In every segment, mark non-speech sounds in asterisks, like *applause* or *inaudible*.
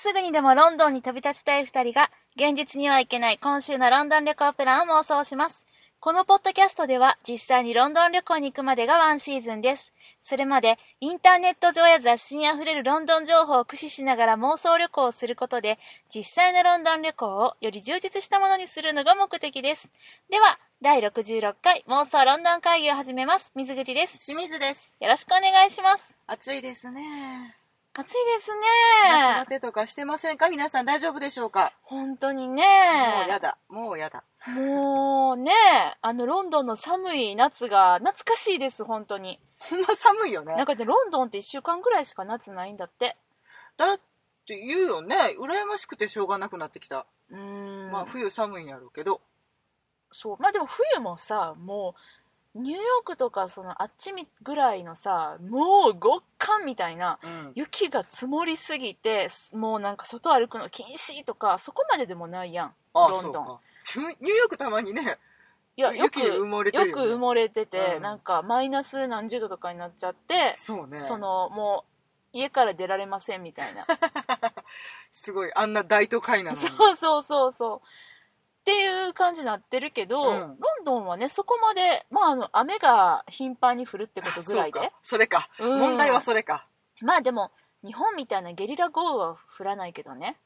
すぐにでもロンドンに飛び立ちたい二人が、現実には行けない今週のロンドン旅行プランを妄想します。このポッドキャストでは、実際にロンドン旅行に行くまでがワンシーズンです。それまで、インターネット上や雑誌にあふれるロンドン情報を駆使しながら妄想旅行をすることで、実際のロンドン旅行をより充実したものにするのが目的です。では、第66回妄想ロンドン会議を始めます。水口です。清水ですよろしくお願いします。暑いですね暑いです夏バね。テとかしてませんか？皆さん大丈夫でしょうか？本当にね。もうやだもうやだもうね、あの、ロンドンの寒い夏が懐かしいです、本当に。ほんま寒いよねなんかね、ロンドンって1週間ぐらいしか夏ないんだって。だって言うよね羨ましくてしょうがなくなってきた、うーん。まあ冬寒いんやろうけどそう。まあでも冬もさ、もう、ニューヨークとか、その、あっちみぐらいのさ、もう極寒みたいな、うん。雪が積もりすぎて、もうなんか外歩くの禁止とか、そこまででもないやん。あロンドン。ニューヨークたまにね。いや、よく、埋もれてるよね。よく埋もれてて、うん。なんかマイナス何十度とかになっちゃって、そうね。そのもう家から出られませんみたいな。*laughs* すごいあんな大都会なのに。そうそうそうそうっていう感じになってるけど、うん。ロンドンはねそこまで、まあ、あの雨が頻繁に降るってことぐらいで。そうか。それか、うん。問題はそれか。まあでも日本みたいなゲリラ豪雨は降らないけどね。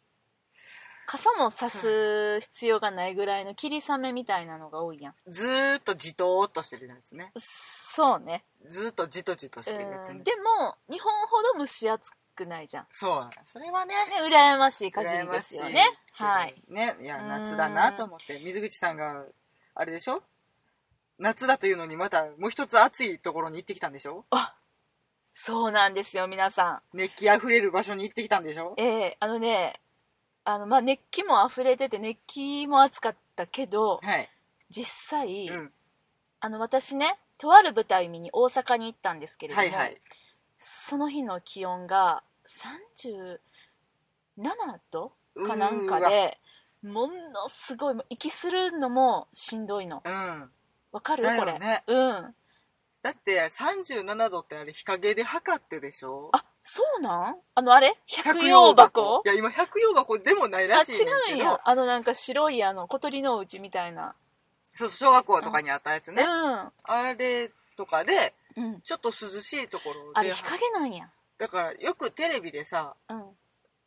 傘も差す必要がないぐらいの霧雨みたいなのが多いやん。ずーっとじとーっとしてるやつね。そうね、ずーっとじとじとしてるやつね。うん。でも日本ほど蒸し暑くないじゃん。そう。それはね。ね羨ましい限りですよね。はい。ねいやうん。夏だなと思って。水口さんがあれでしょ？夏だというのにまたもう一つ暑いところに行ってきたんでしょ？あそうなんですよ皆さん。熱気あふれる場所に行ってきたんでしょ？ええあのねあのまあ熱気も溢れてて熱気も暑かったけどはい、実際、うん、あの私ねとある舞台見に大阪に行ったんですけれども、はいはいその日の気温が37度かなんかでものすごい息するのもしんどいの。うわうん。わかる、これだよね。うん。だって37度ってあれ日陰で測ってでしょ？あそうなん？あのあれ？百葉箱？いや今百葉箱でもないあらしいねん違うんけどや。あのなんか白いあの小鳥のうちみたいな。そう小学校とかにあったやつね、うん。あれとかでうん。ちょっと涼しいところで。あれ日陰なんや。だからよくテレビでさうん。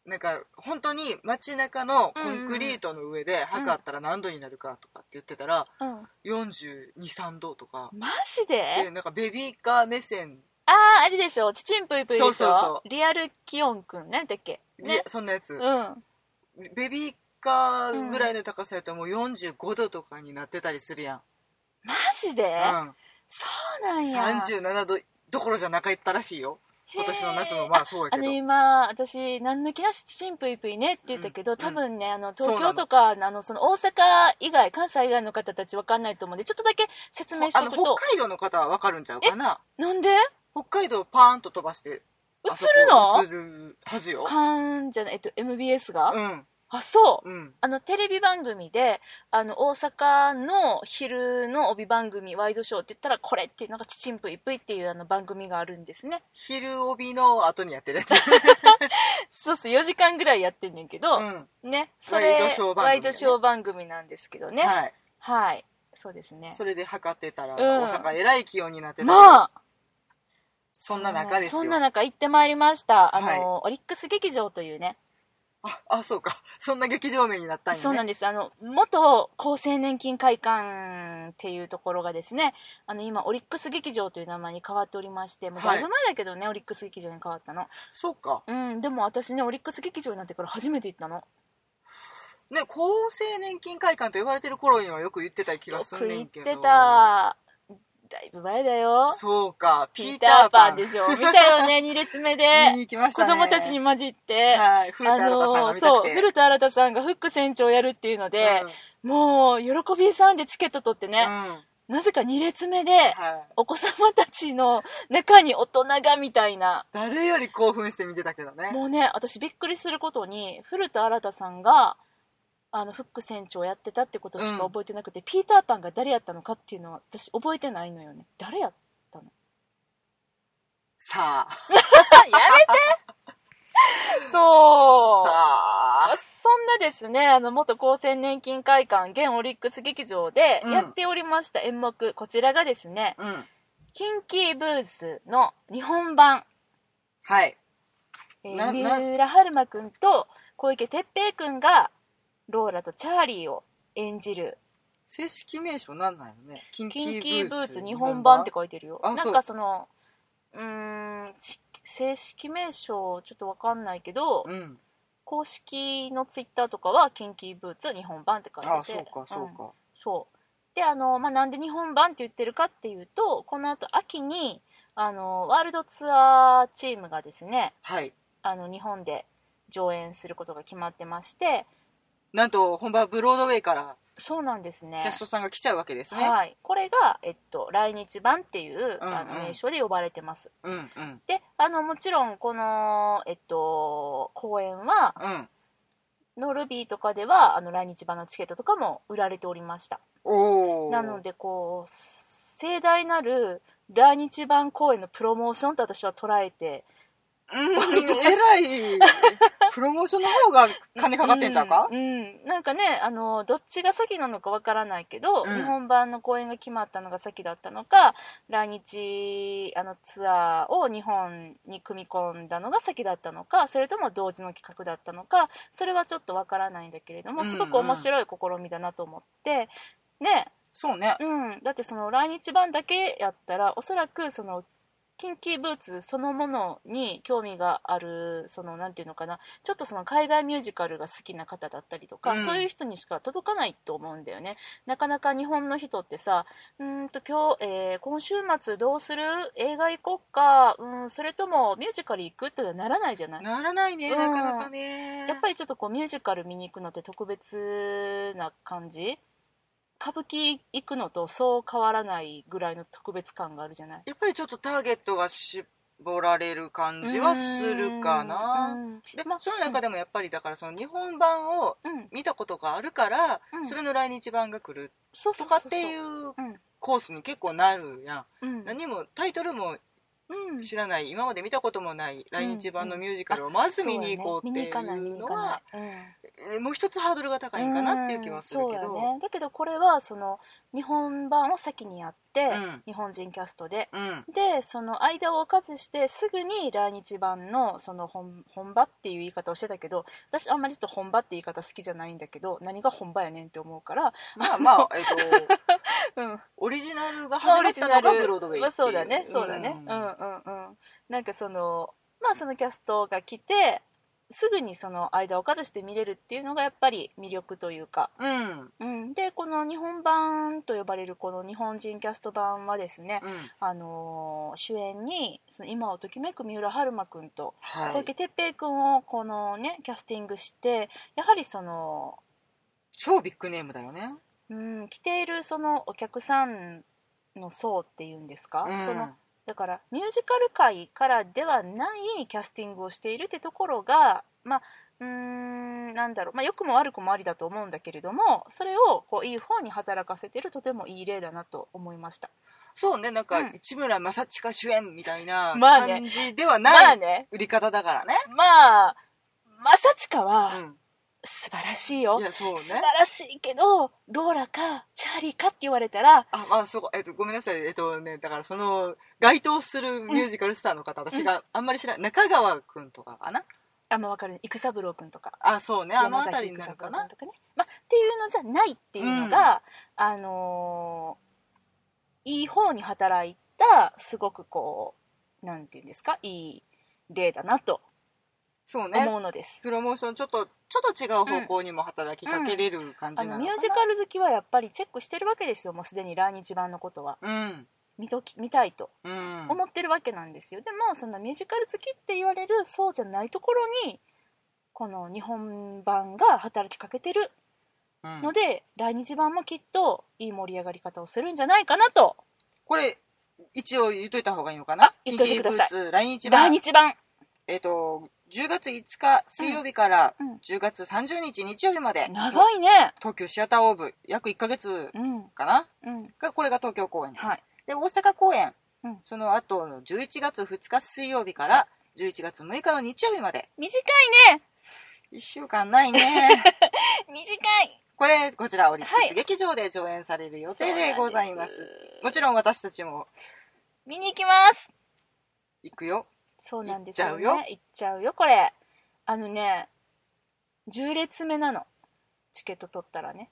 なんか本当に街中のコンクリートの上で測ったら何度になるかとかって言ってたら、うん。423度とか。マジで？でなんかベビーカー目線。あああれでしょ。ちちんぷいぷいでしょそうそうそリアル気温くんねだっけ？でね。そんなやつ、うん。ベビーカーぐらいの高さやともう45度とかになってたりするやん、マジで、うん、そうなんや。37度どころじゃなかったらしいよ。今年の夏もまあそうやあのけど今私何抜きなしちちんぷいぷいねって言ったけど、うん。多分ねあの東京とかあのその大阪以外関西以外の方たち分かんないと思うんでちょっとだけ説明しあの北と。くと海道の方は分かるんちゃうかな。なんで？北海道パーンと飛ばして映るの？映るはずよ。カンじゃない、えっと、MBS が、うんあそう。うん。あのテレビ番組であの大阪の昼の帯番組ワイドショーって言ったらこれっていうのが「ちちんぷいぷい」っていうあの番組があるんですね。昼帯の後にやってるやつ。*laughs* そうそう4時間ぐらいやってんねんけど、うん。ねそれワイドショー番組ね。ワイドショー番組なんですけどね。はい、はい。そうですね。それで測ってたらうん。大阪えらい気温になってた。まあ。そんな中ですよ。そんな中行ってまいりました。あの、はい。オリックス劇場というねああそうか。そんな劇場名になったんやね。そうなんです。あの元厚生年金会館っていうところがですねあの今オリックス劇場という名前に変わっておりましてもうだいぶ前だけどね、オリックス劇場に変わったの。そうか。うんでも私ねオリックス劇場になってから初めて行ったの。ね厚生年金会館と呼ばれてる頃にはよく言ってた気がよすんく行っねんけど。てただいぶ前だよ。そうかピーターパン。でしょ。見たよね *laughs* 2列目見でに行きました子ね供たちに混じって、はい古田新太さんが見たそう古田新太さんがフック船長やるっていうので、もう喜びさんでチケット取ってうんね、うん。なぜか2列目ではい、お子様たちの中に大人がみたいな。誰より興奮して見てたけどね。もうね私びっくりすることに古田新太さんがあのフック船長やってたってことしか覚えてなくて、ピーターパンが誰やったのかっていうのは私覚えてないのよね。誰やったの？さあ。*laughs* やめて！そう。さですね、あの、元厚生年金会館、現オリックス劇場でうん。やっておりました演目、こちらがですね、うん。キンキーブーツの日本版、はい。えーなな。三浦春馬くんと小池徹平くんが、ローラとチャーリーを演じる、正式名称なんなんよね。キンキーブーツ日本版って書いてるよ。あなんかその、うーん、し正式名称ちょっとわかんないけど、うん。公式のツイッターとかはキンキーブーツ日本版って書いてて。あそうかそうか、そう。であの、まあ、なんで日本版って言ってるかっていうとこの後秋にあのワールドツアーチームがですねはい。あの日本で上演することが決まってましてなんと本場ブロードウェイからそうなんですね。キャストさんが来ちゃうわけですね、はい、これが、えっと、来日版っていう、うんうん。あの名称で呼ばれてます。うんうん。であのもちろんこの、えっと、公演はうん。のルビーとかではあの来日版のチケットとかも売られておりました。おおなのでこう盛大なる来日版公演のプロモーションと私は捉えてうん。えらいプロモーションの方が金かかってんちゃうか？うん、うん。なんかねあのどっちが先なのかわからないけど、うん。日本版の公演が決まったのが先だったのか来日あのツアーを日本に組み込んだのが先だったのかそれとも同時の企画だったのかそれはちょっとわからないんだけれどもうんうん。すごく面白い試みだなと思って、ね。そうね。うん、だってその来日版だけやったらおそらくそのキンキーブーツそのものに興味があるそのなんていうのかな。ちょっとその海外ミュージカルが好きな方だったりとか、うん。そういう人にしか届かないと思うんだよね。なかなか日本の人ってさうーんと今日、えー今週末どうする？映画行こっか。うんそれともミュージカル行く？ってならないじゃない。ならないね、うん。なかなかね。やっぱりちょっとこうミュージカル見に行くのって特別な感じ？歌舞伎行くのとそう変わらないぐらいの特別感があるじゃない？やっぱりちょっとターゲットが絞られる感じはするかな。うんで、まあその中でもやっぱりだからその日本版をうん。見たことがあるから、うん。それの来日版が来るとかっていう。うん。コースに結構なるやん、うん。何もタイトルもうん。知らない。今まで見たこともない。来日版のミュージカルをまず見に行こうっていそうのはもう一つハードルが高いんかなっていう気はするうんけどそうやね。だけどこれはその日本版を先にやっ日本人キャストで。うん。でその間を置かずしてすぐに来日版のその本本場っていう言い方をしてたけど私あんまりちょっと本場って言い方好きじゃないんだけど何が本場やねんって思うから、まあまあ、*laughs* えっと、うん、オリジナルが始まったのがブロードウェイっていう。まあそうだねそうだね。うんうんうん。なんかそのまあそのキャストが来てすぐにその間を置かずして見れるっていうのがやっぱり魅力というか、うん。うん、でこの日本版と呼ばれるこの日本人キャスト版はですね、うん。あのー主演にその今をときめく三浦春馬くんとはい。小池徹平くんをこのねキャスティングしてやはりその、超ビッグネームだよね。うん、来ているそのお客さんの層っていうんですか、うん。そのだからミュージカル界からではないキャスティングをしているってところがまあうーんなんだろう、まあ、良くも悪くもありだと思うんだけれどもそれをこういい方に働かせてるとてもいい例だなと思いました。そうねなんかうん。市村正親主演みたいなまあね。感じではまないあね。売り方だからね。まあ正親うはん素晴らしいよ、いやそうね。素晴らしいけどローラかチャーリーかって言われたらああそうえっとごめんなさい。えっとねだからその該当するミュージカルスターの方、私があんまり知らない。中川くんとかかな？あんま分かる。育三郎君とか。あそうね。あの辺りになるかな？ね、まあ、っていうのじゃないっていうのが、あのーいい方に働いたすごくこうなんていうんですか？いい例だなとそうね。思うのです、プロモーションちょっとちょっと違う方向にも働きかけれる感じなのかな。ミュージカル好きはやっぱりチェックしてるわけですよもうすでに来日版のことはうん。見とき見たいと。うん。思ってるわけなんですよ、でもそんなミュージカル好きって言われるそうじゃないところにこの日本版が働きかけてるうん。ので、来日版もきっといい盛り上がり方をするんじゃないかなと。これ一応言っといた方がいいのかな？あ言っといてください。来日来版日版。えっ、と10月5日水曜日からうん。うん。10月30日日曜日まで、長いね。東京シアターオーブ約1ヶ月うん。かな？うん。がこれが東京公演です、はい。で大阪公演、うん。その後の11月2日水曜日から11月6日の日曜日まで。短いね。1週間ないね。*laughs* 短い。これこちらオリックはい。ス劇場で上演される予定でございます。そうなんです。もちろん私たちも。見に行きます。行くよそうなんですよ、ね、行っちゃうよ。行っちゃうよこれ。あのね10列目なの。チケット取ったらね。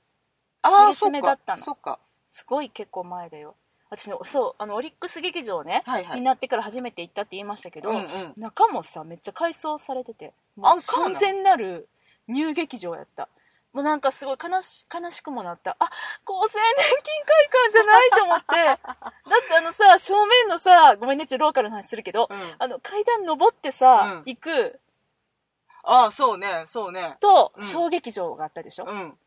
ああ二列目だったの。そっか。すごい結構前だよ。私のそうあのオリックス劇場ね、はいはい。になってから初めて行ったって言いましたけど、うんうん。中もさめっちゃ改装されてて。完全なるニュー劇場やったもうなんかすごい悲し悲しくもなった。あ厚生年金会館じゃないと思って。*laughs* だってあのさ正面のさごめんねちょローカルの話するけど、うん。あの階段登ってさ、うん。行く。ああそうねそうね。とうん。小劇場があったでしょ、うん。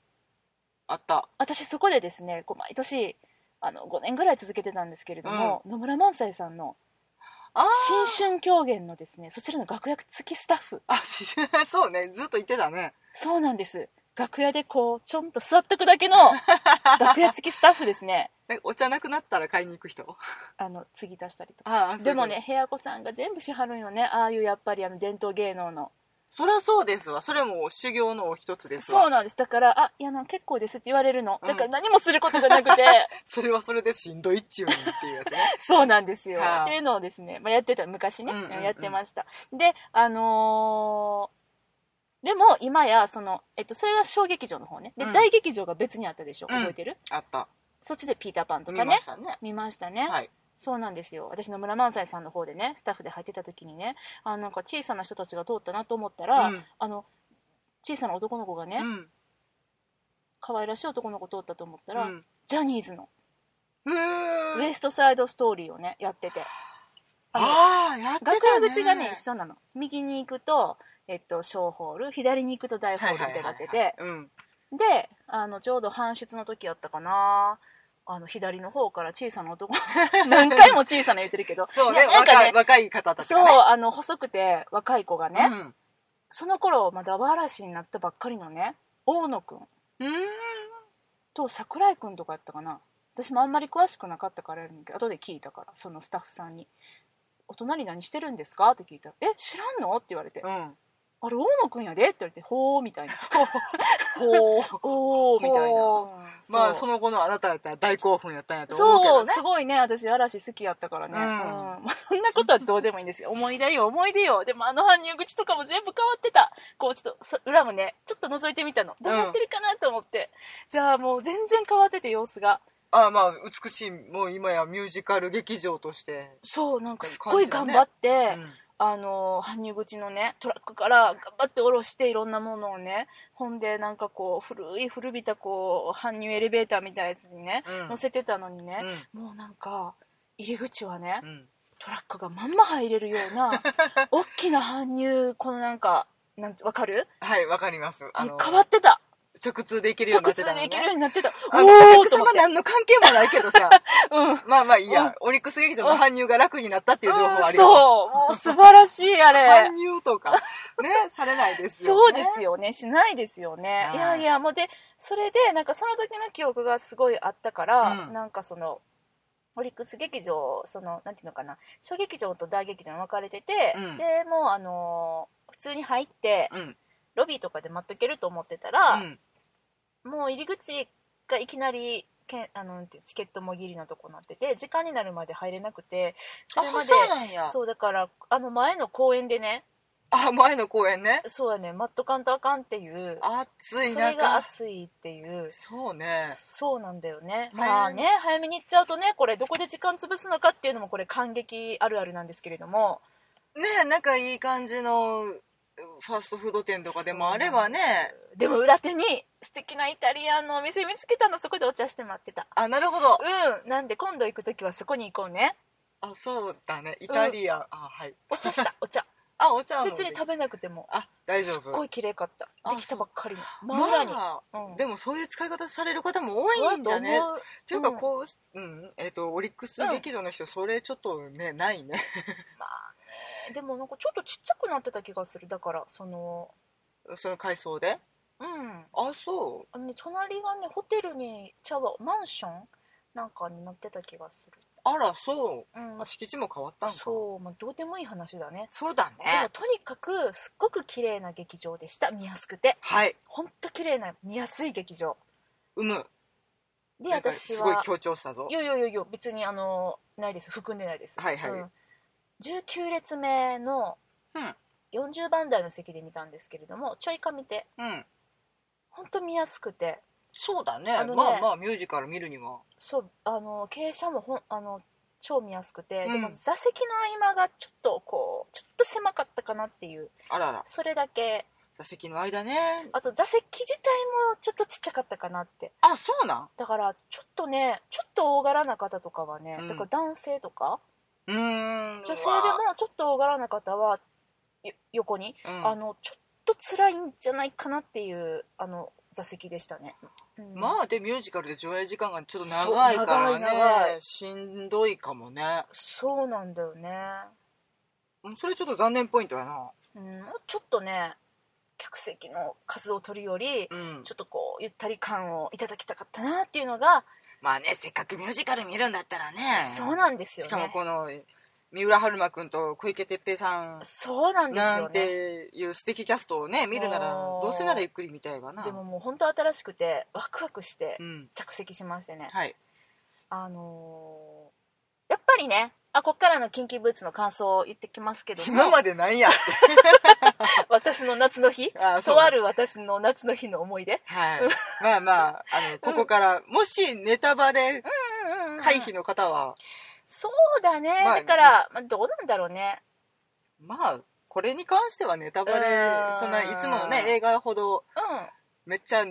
あった。私そこでですねこう毎年あの5年ぐらい続けてたんですけれども、野村萬斎さんの新春狂言のですねそちらの楽屋付きスタッフ。あし *laughs* そうねずっと言ってたね。そうなんです楽屋でこうちょんと座っとくだけの *laughs* 楽屋付きスタッフですね。えお茶なくなったら買いに行く人？あの継ぎ足したりとか。ああでもね部屋子さんが全部しはるんよね。ああいうやっぱりあの伝統芸能の。そりゃそうですわ。それも修行の一つですわ。そうなんです。だから「あいやな結構です」って言われるの。うん。だから何もすることがなくて、*laughs* それはそれでしんどいっちゅうのにっていうやつね。*laughs* そうなんですよ、はあ。っていうのをですね、まあ、やってた昔ね、うんうんうん。やってました。であのーでも今やその、えっと、それは小劇場の方ね。で、うん。大劇場が別にあったでしょ？うん。覚えてる、あった。そっちでピーターパンと見かね。ましたね。見ましたね、はい。そうなんですよ。私野村萬斎さんの方でねスタッフで入ってた時にねあなんか小さな人たちが通ったなと思ったら、うん。あの小さな男の子がね、うん。可愛らしい男の子通ったと思ったら、うん。ジャニーズのへー。ウエストサイドストーリーをねやってて。あのああやってたね。楽屋口がね一緒なの。右に行くと、えっと、小ホール左に行くと大ホールってなってて。うん。であのちょうど搬出の時やったかな。あの左の方から小さな男 *laughs* 何回も小さな言ってるけど。そうねななんかね若い若い方たちそうあの細くて若い子がね、うん。その頃まだ和嵐になったばっかりのね大野くん。うん。と桜井くんとかやったかな。私もあんまり詳しくなかったからやるんだけど後で聞いたからそのスタッフさんに「お隣何してるんですか?」って聞いたら「え知らんの?」って言われて。うん「あれ大野くんやで」って言われて「ほー」*laughs* みたいな。ほう「おー」みたいな、ほうんまあそそうの後のあなたやったら大興奮やったんやと思うけそうどねすごいね。私嵐好きやったからね、ううん。んまあ、そんなことはどうでもいいんですよ。思い出よ思い出よ。でもあの搬入口とかも全部変わってた。こうちょっとそ裏もねちょっと覗いてみたの。どうなってるかなと思って、じゃあもう全然変わってて様子が。あまあ美しいもう今やミュージカル劇場として。そうなんかすっごい頑張って、うんあの搬入口のねトラックから頑張って下ろしていろんなものをねほんでなんかこう古い古びたこう搬入エレベーターみたいなやつにね、うん。乗せてたのにね、うん。もうなんか入り口はね、うん。トラックがまんま入れるような *laughs* 大きな搬入このなんかなんてわかる？はいわかります。変わってた直通で行けるよう直になってたのね。通で行けるようになってた。あのおお客様何の関係もないけどさ。*laughs* うん。まあまあいいや、うん。オリックス劇場の搬入が楽になったっていう情報はあうんります。そう。もう素晴らしいあれ。搬入とかね *laughs* されないですよ、ね、そうですよね。しないですよね。はい。いやいやもうでそれでなんかその時の記憶がすごいあったから、うん。なんかそのオリックス劇場そのなんていうのかな。小劇場と大劇場に分かれてて、うん。でもうあのー普通に入ってうん。ロビーとかで待っとけると思ってたうら、んもう入り口がいきなりけんあのチケットもぎりのとこになってて時間になるまで入れなくてそれまであそうだからあの前の公園でねあ前の公園ね。そうやね待っとかんとあかんっていう暑いそれが中暑いっていうそうね。そうなんだよね。まあね早めに行っちゃうとねこれどこで時間潰すのかっていうのもこれ感激あるあるなんですけれども。ねなんかいい感じのファーストフード店とかでもあればね。でも裏手に素敵なイタリアンのお店見つけたのそこでお茶して待ってた。あなるほど。うん。なんで今度行く時はそこに行こうね。あそうだね。イタリアン、あはい。お茶した *laughs* お茶。あお茶も別に食べなくても。あ大丈夫。すっごい綺麗かった。あできたばっかりの。真裏に、まあうん。でもそういう使い方される方も多いんだね。っていうかうん。こう、うんえっとオリックス劇場の人、それちょっとねないね。*laughs* まあねでもなんかちょっとちっちゃくなってた気がする。だからそのその階層で？うん。あそあのね隣がねホテルにちゃうわマンションなんかになってた気がする。うあらそう。うん。あ敷地も変わったんか。そう、まあ、どうでもいい話だね。そうだでもねとにかくすっごく綺麗な劇場でした。見やすくて。はい。ほんと綺麗な見やすい劇場。うむ。でなんか私すごいは強調したぞ。いやいやいやいや別にあのないです。含んでないです。はいはい。うん19列目のうん。40番台の席で見たんですけれどもちょいかみてうん。ほんと見やすくて。そうだね。あのねまあまあミュージカル見るには。そうあの傾斜もほんあの超見やすくて、うん。でも座席の合間がちょっとこうちょっと狭かったかなっていう。あらら。それだけ。座席の間ね。あと座席自体もちょっとちっちゃかったかなって。あそうなん？だからちょっとねちょっと大柄な方とかはね、うん。だから男性とか女性でもちょっと大柄な方はよ横に、うん。あのちょっと辛いんじゃないかなっていうあの座席でしたね、うん。まあでミュージカルで上映時間がちょっと長いからね。しんどいかもね。そうなんだよね、うんそれちょっと残念ポイントやな。うん、ちょっとね客席の数を取るより、うん。ちょっとこうゆったり感をいただきたかったなっていうのが、まあねせっかくミュージカル見るんだったらね。そうなんですよね。しかもこの三浦春馬くんと小池徹平さん。そうなんですなんよねていう素敵キャストをね見るならどうせならゆっくり見たいわな。でももう本当新しくてワクワクしてうん。着席しましてね、はい。あのーぱりねあこっからのキンキブーツの感想を言ってきますけども。今までなんやって。*laughs* 私の夏の日？あそうとある私の夏の日の思い出？はい。まあまああのここからもしネタバレうんうんうん回避の方は？そうだね、まあだから、まあ、どうなんだろうね。まあこれに関してはネタバレうん。そんないつものね映画ほどうん。めっちゃ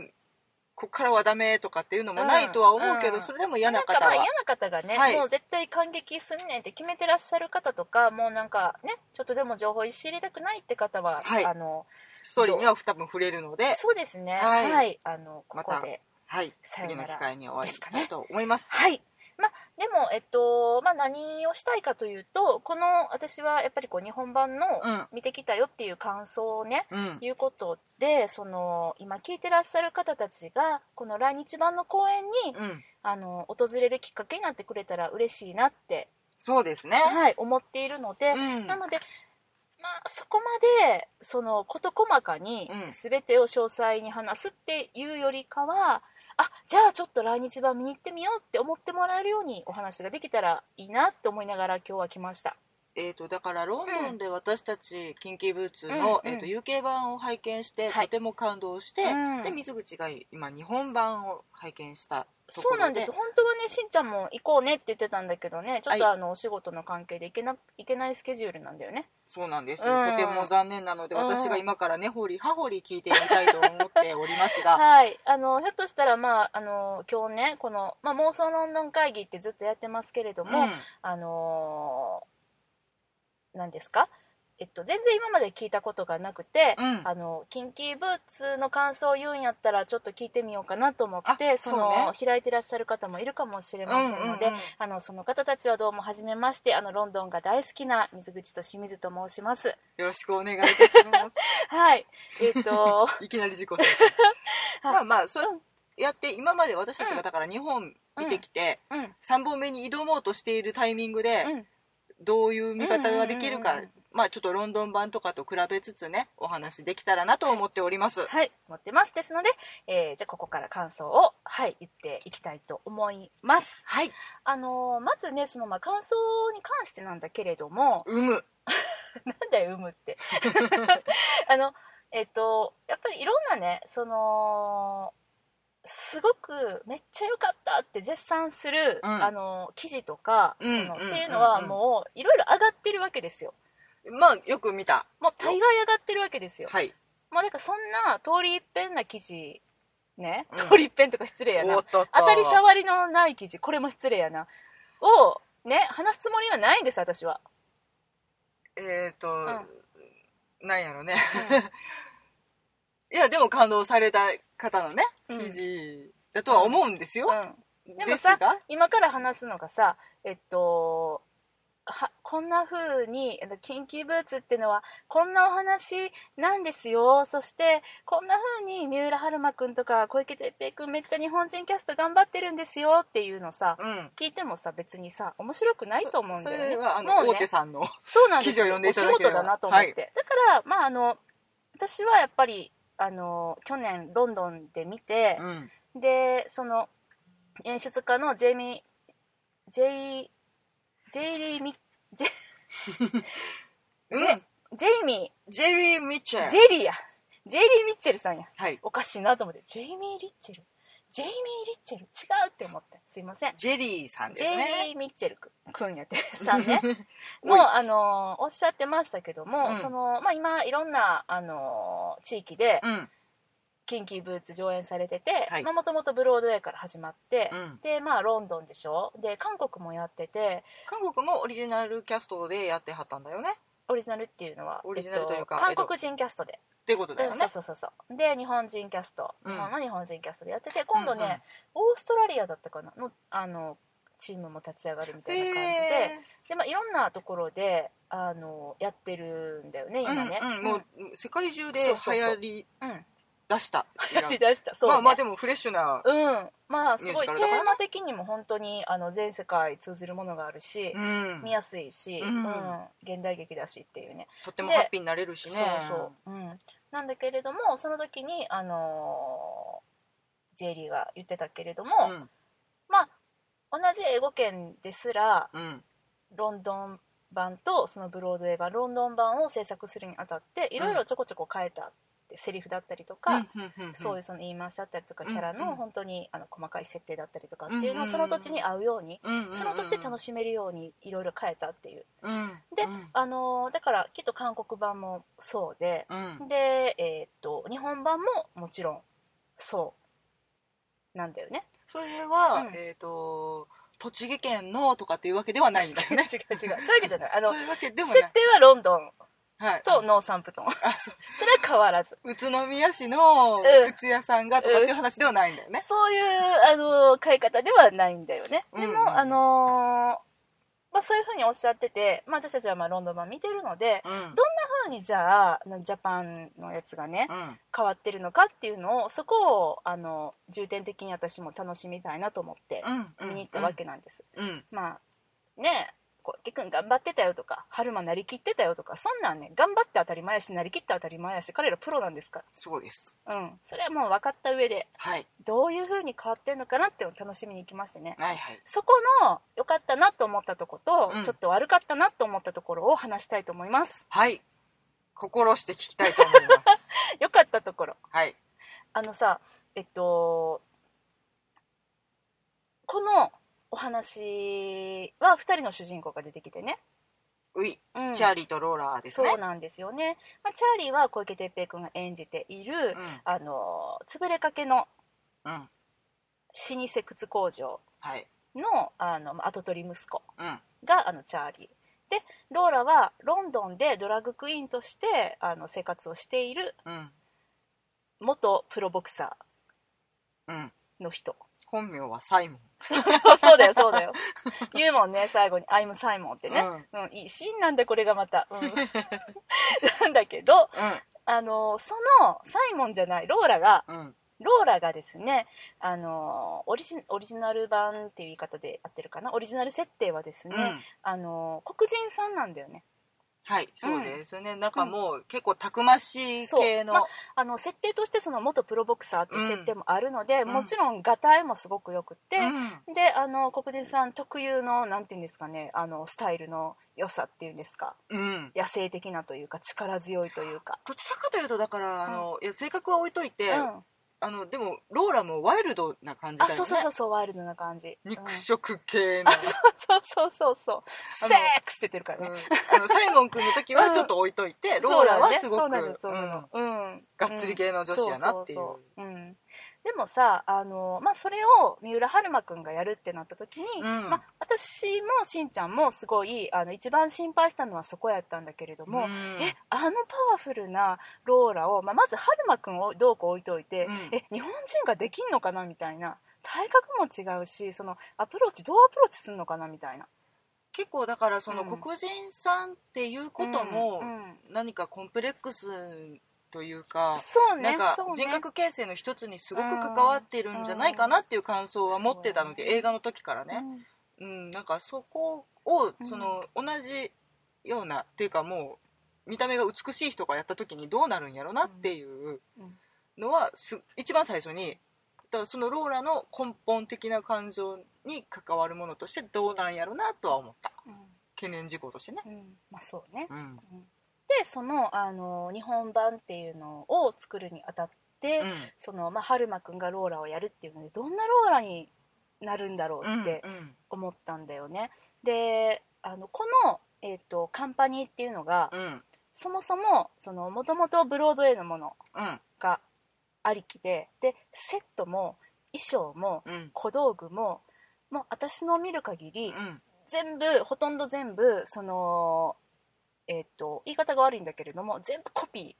こっからはダメとかっていうのもないとは思うけど、うんそれでも嫌な方は。まあ嫌な方がね、はい。もう絶対感激すんねんって決めてらっしゃる方とかもうなんかねちょっとでも情報知りたくないって方は、はい。あのストーリーには多分触れるので、そうですね。ははい。い、あのこまたこではい、次の機会にお会いしたいと思います。はいまあでもえっとまあ何をしたいかというとこの私はやっぱりこう日本版のうん。見てきたよっていう感想をね、うん、いうことでその今聞いてらっしゃる方たちがこの来日版の公演にうん、あの訪れるきっかけになってくれたら嬉しいなって、そうですね。はい、思っているので、うん。なので、まあ、そこまでその事細かにうん。全てを詳細に話すっていうよりかは、あじゃあちょっと来日版見に行ってみようって思ってもらえるようにお話ができたらいいなって思いながら今日は来ました。えー、とだからロンドンで私たちキンキーブーツの、うんうん。えー、と UK 版を拝見して、はい。とても感動して、うん。で水口が今日本版を拝見したそうなんです。本当はねしんちゃんも行こうねって言ってたんだけどねちょっとあの、お仕事の関係で行けな行けないスケジュールなんだよね。そうなんです、うん。とても残念なのでうん。私が今から根掘り葉掘り聞いてみたいと思っておりますが、*laughs* はい。あのひょっとしたらまああの今日ねこの、まあ、妄想ロンドン会議ってずっとやってますけれども、うん。あのー何ですか？えっと、全然今まで聞いたことがなくて、うん。あのキンキーブーツの感想を言うんやったらちょっと聞いてみようかなと思ってあその開いてらっしゃる方もいるかもしれませんので、うんうんうんあのその方たちはどうもはじめましてあのロンドンが大好きな水口と清水と申します。よろしくお願いいたします。*laughs* はい。えっと *laughs* いきなり自己紹介。*laughs* まあまあそうやって今まで私たちがだから日本見てきて、うん。3本目に挑もうとしているタイミングで、うんどういう見方ができるか、うんうんうんまあちょっとロンドン版とかと比べつつねお話できたらなと思っております、はい、思ってます。ですので、えーじゃあここから感想を、はい、言っていきたいと思います。はいあのーまずね、その、まあ、感想に関してなんだけれども、うむ *laughs* なんだよ、有無って。*laughs* あの、えっ、と、やっぱりいろんなね、その、すごくめっちゃ良かったって絶賛する、うん。あの記事とか、うんそのうんっていうのはもういろいろ上がってるわけですよ。まあよく見た。もう大概上がってるわけですよ。はい。もうなんかそんな通り一遍な記事ね、うん。通り一遍とか失礼やな。当たり障りのない記事これも失礼やな。をね話すつもりはないんです私は、えっ、ー、と、ん。なんやろね、*laughs* いやでも感動された方のねうん。記事だとは思うんですよ、うん、でもさが。今から話すのがさえっとはこんな風にキンキーブーツっていうのはこんなお話なんですよ。そしてこんな風に三浦春馬くんとか小池徹平くんめっちゃ日本人キャスト頑張ってるんですよ。っていうのさうん。聞いてもさ別にさ面白くないと思うんだよね。あの、もうね大手さんのそうなんですよ。記事を読んでいただければ。お仕事だなと思って、だからまああの私はやっぱりあの去年ロンドンで見てう、ん。でその演出家のジェイミージェイジェイリーミジェうん。ジェジェイミジェリー・ミッチェル。ージェリーや。ジェイリー・ミッチェルさんや。はい。おかしいなと思って。ジェイミー・リッチェルジェイミー・リッチェル違うって思って。すいません。ジェリーさんでジェイすねリー・ミッチェルくんやってさんね。*laughs* もうあのおっしゃってましたけども、うん。そのまあ、今いろんなあの地域でうん。キンキーブーツ上演されててはい。もともとブロードウェイから始まって、うん。でまあロンドンでしょ。で韓国もやってて韓国もオリジナルキャストでやってはったんだよねオリジナルっていうのはオリジナルというかえっと韓国人キャストで、ってことだよね。うんそうそうそう。で日本人キャスト、うん。日本の日本人キャストでやってて今度ね、うんうん。オーストラリアだったかな？のあのチームも立ち上がるみたいな感じで,、へでまあ、いろんなところであのやってるんだよねー今ね、うんうんもう世界中で流行り出した。やりだした *laughs* そう、ね、まあまあでもフレッシュなうん。まあすごいテーマ的にも本当にあの全世界通じるものがあるし、うん。見やすいし、うん。現代劇だしっていうね。とってもハッピーになれるしね。そうそう、うん、なんだけれどもその時にあのージェリーが言ってたけれども、うん。まあ同じ英語圏ですらうん。ロンドン版とそのブロードウェイ版ロンドン版を制作するにあたっていろいろちょこちょこ変えたって、セリフだったりとか、そういううその言い回しだったりとか、うんキャラのうん本当にあの細かい設定だったりとかっていうのをその土地に合うように、んその土地で楽しめるようにいろいろ変えたっていう。うんでうん。あのーだからきっと韓国版もそうで、うん。で、えーっと日本版ももちろんそうなんだよね。それはうん。えっと栃木県のとかっていうわけではないんだよね。*laughs* 違う違うそういうわけじゃない。あの設定はロンドンはい。とノーサンプトン。あ *laughs* それは変わらず。宇都宮市のうん。靴屋さんがとかっていう話ではないんだよね。そういうあの変え方ではないんだよね。でも、うんうん。あのーまあ、そういうふうにおっしゃってて、まあ、私たちはまあロンドン版見てるのでうん。どんなふうにじゃあジャパンのやつがねうん。変わってるのかっていうのをそこをあの重点的に私も楽しみたいなと思ってうん見に行ったわけなんです、うん。まあねえ小池君頑張ってたよとか春馬なりきってたよとかそんなんね頑張って当たり前やしなりきって当たり前やし彼らプロなんですかそうです。らうん。それはもう分かった上ではい。どういう風に変わってんのかなっていうのを楽しみに行きましてね。はいはい。そこの良かったなと思ったとこと、うん。ちょっと悪かったなと思ったところを話したいと思います。はい。心して聞きたいと思います。*laughs* 良かったところ。はい。あのさえっとこのお話は2人の主人公が出てきてね、うい。うん。チャーリーとローラーですね。そうなんですよね、まあ、チャーリーは小池徹平君が演じている、あの潰れかけのうん。うん老舗靴工場はい。のあのまあ跡取り息子うん。があのチャーリー。でローラはロンドンでドラッグクイーンとしてあの生活をしているうん。元プロボクサうん。ーの人。本名はサイモンそうそうそうだよそうだよ。言うもんね最後に「アイムサイモン」ってね、うん。うんいいシーンなんだこれがまた、うん。なんだけどあのそのサイモンじゃないローラがうんうん。ローラがですねあのオリジオリジナル版っていう言い方で合ってるかな？オリジナル設定はですね、うん。あの黒人さんなんだよねはいそうですね。なんかもう結構たくましい系の。まあの設定としてその元プロボクサーっていう設定もあるので、ん。もちろんがたいもすごくよくって、うん。であの黒人さん特有のなんていうんですかねあのスタイルの良さっていうんですか。うん。野生的なというか力強いというか、どちらかというとだからあのいや性格は置いといてうん、あのでもローラもワイルドな感じだよね。あそうそうそうそうワイルドな感じ。肉うん食系の、そうそうそうそう。セックスって言ってるからね、うん。あのサイモン君の時はちょっと置いといて、*laughs* ローラはすごそうなのくそうなの。うん。がっつり系の女子やなっていう,、んそそそうんでもさあの、まあ、それを三浦春馬くんがやるってなった時に、うん。まあ、私もしんちゃんもすごいあの一番心配したのはそこやったんだけれども、ん。えあのパワフルなローラを、まあ、まず春馬くんをどうこう置いといて、うん。え日本人ができんのかなみたいな。体格も違うしそのアプローチどうアプローチするのかなみたいな。結構だからそのうん。黒人さんっていうことも何かコンプレックスというか、そうね人格形成の一つにすごく関わってるんじゃないかなっていう感想は持ってたので、うん。映画の時からね、うん、なんかそこをうん。その同じようなっていうかもう見た目が美しい人がやった時にどうなるんやろなっていううん。のはす一番最初にだそのローラの根本的な感情に関わるものとしてどうなんやろなとは思った。うん。懸念事項としてね。うん。まあそうね。うんでそのあの日本版っていうのを作るにあたって、うん。そのまあ、春馬くんがローラをやるっていうのでどんなローラになるんだろうってうん思ったんだよね。であのこの、えー、とカンパニーっていうのが、うん。そもそももともとブロードウェイのものうん。がありきででセットも衣装もうん。小道具ももう私の見る限りうん。全部ほとんど全部そのえっ、と言い方が悪いんだけれども全部コピー。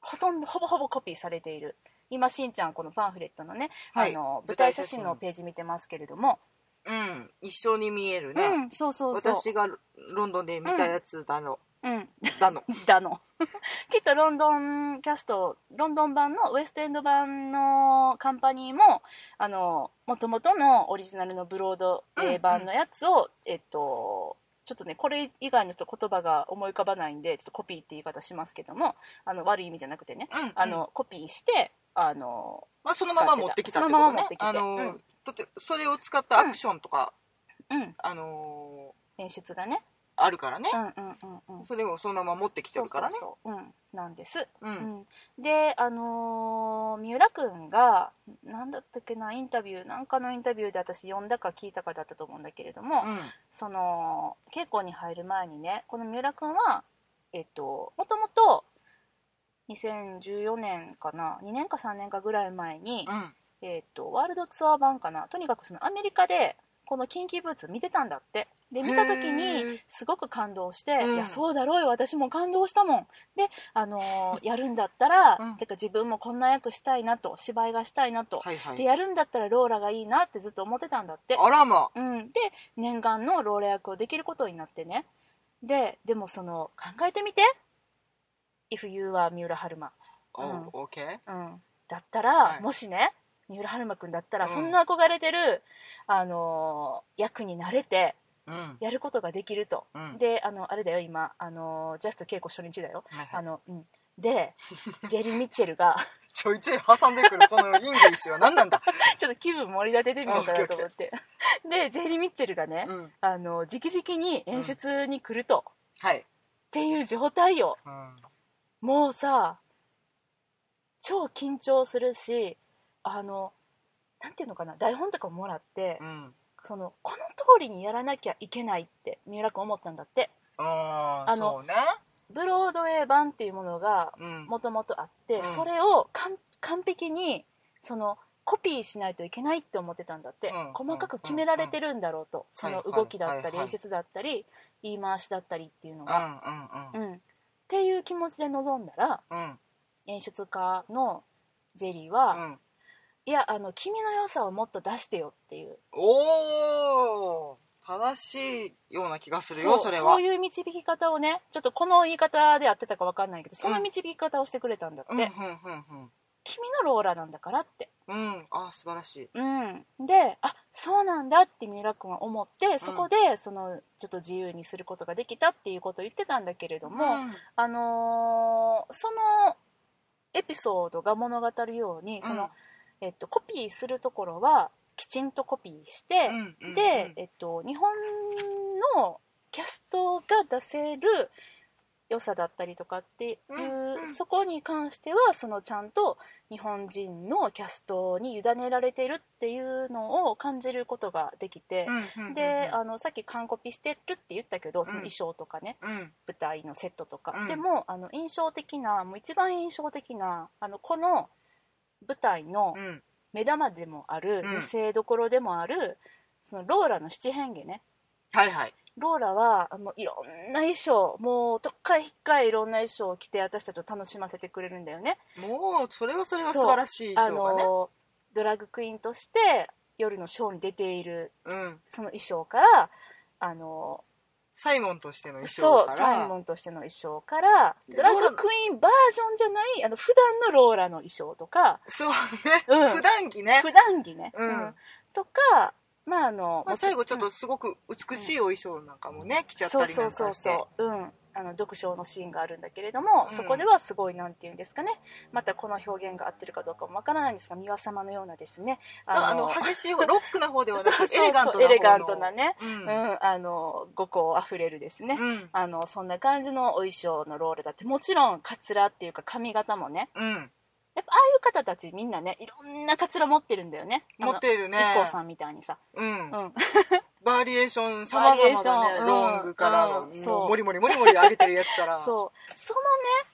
ほとんどほぼほぼコピーされている。今しんちゃんこのパンフレットのね、はい。あの舞台写真の。ページ見てますけれども、うん一緒に見えるね、うんそうそうそう。私がロンドンで見たやつだの、うん。だの。*laughs* だの。*laughs* きっとロンドンキャストロンドン版のウエストエンド版のカンパニーもあの元々のオリジナルのブロードウェイ版のやつを、えっとちょっとねこれ以外のちょっと言葉が思い浮かばないんでちょっとコピーって言い方しますけどもあの悪い意味じゃなくてねうんあの、コピーしてあのまあ、そのまま持ってきたってことね。そのまま持ってきてあの、うん。だってそれを使ったアクションとか、うん。あの演出がねあるからね。う、んうんうんうん。それをそのまま持ってきてるからね。そうそうそう、うん、なんです。うん。うん、であのー三浦君が何だったっけなインタビューなんかのインタビューで私読んだか聞いたかだったと思うんだけれども、うん。その稽古に入る前にねこの三浦君はえっともともと2014年かな2年か3年かぐらい前に、うん。えっとワールドツアー版かなとにかくそのアメリカでこのキンキーブーツ見てたんだってで見た時へにー。すごく感動して、うん。いやそうだろうよ私も感動したもん。で、あのー *laughs* やるんだったら、うん。てか自分もこんな役したいなと芝居がしたいなと、はいはい。でやるんだったらローラがいいなってずっと思ってたんだって、あらまうん、で念願のローラ役をできることになってね。ででもその考えてみて「If You は三浦春馬」おうん。オーケうん、だったら、はい。もしね三浦春馬くんだったら、うん。そんな憧れてる、あのー役になれてやることができると、うん。であのあれだよ今、あのー just 稽古初日だよ、はいはい。あのうん、でジェリー・ミッチェルが *laughs* ちょいちょい挟んでくるこの English は。何なんだ？*laughs* ちょっと気分盛り立ててみようかなと思って。*laughs* でジェリー・ミッチェルがね、うん。あの直々に演出に来ると、はい、っていう状態よ。うん。もうさ超緊張するしあのなんていうのかな。台本とかもらって、うんそのこの通りにやらなきゃいけないって三浦君思ったんだって。ああのね。ブロードウェイ版っていうものがうん。もともとあって、うん。それを完完璧にそのコピーしないといけないって思ってたんだって、うん。細かく決められてるんだろうと、その動きだったり演出だったり言い回しだったりっていうのうんが、うん。うん。っていう気持ちで臨んだらうんうん。演出家のジェリーは、うんいやあの君の良さをもっと出してよっていう。おお正しいような気がするよそれは。そういう導き方をねちょっとこの言い方で合ってたか分かんないけどその導き方をしてくれたんだって、うんうんうん君のローラなんだからって。うんうん。あ素晴らしい。うん。であそうなんだって三浦君は思ってそこでそのちょっと自由にすることができたっていうことを言ってたんだけれども、うん。あのーそのエピソードが物語るようにその、えっと、コピーするところはきちんとコピーして、うんうんで、えっと、日本のキャストが出せる良さだったりとかっていう、うんうん。そこに関してはそのちゃんと日本人のキャストに委ねられてるっていうのを感じることができて、うんうんうんであのさっき完コピしてるって言ったけどそのうん衣装とかね、うん。舞台のセットとか、うん。でもあの印象的なもう一番印象的なあのこの舞台のうん。目玉でもある、うん。見せどころでもあるそのローラの七変化ね。はいはい。ローラはあのいろんな衣装もうとっかいひっかいいろんな衣装を着て私たちを楽しませてくれるんだよね。もうそれはそれは素晴らしいあ衣装がね。のドラッグクイーンとして夜のショーに出ているうん。その衣装からあのサイモンとしての衣そう装から。サイモンとしての衣装からでドラッグクイーンバージョンじゃないあの普段のローラの衣装とか。そうね、うん。普段着ね、普段着ね、うん。とかまああの、まあ、もち最後ちょっとすごく美しいお衣装なんかもね、着ちゃったりなんかして。そうそうそうそう。うんあの読書のシーンがあるんだけれども、うん。そこではすごいなんていうんですかね。またこの表現が合ってるかどうかもわからないんですが三輪様のようなですねあの激しい方ロックな方ではなく *laughs* エレガントなエレガントなね、ううんんあの五行あふれるですね、うん。あのそんな感じのお衣装のロールだってもちろんカツラっていうか髪型もねうんやっぱああいう方たちみんなねいろんなカツラ持ってるんだよね。持っているね。I k さんみたいにさ、うん。うん、*laughs* バリエーションさまざまだねバリエーションロングからうん。そうもう。モリモリモリモリ上げてるやつから。*laughs* そう。そのね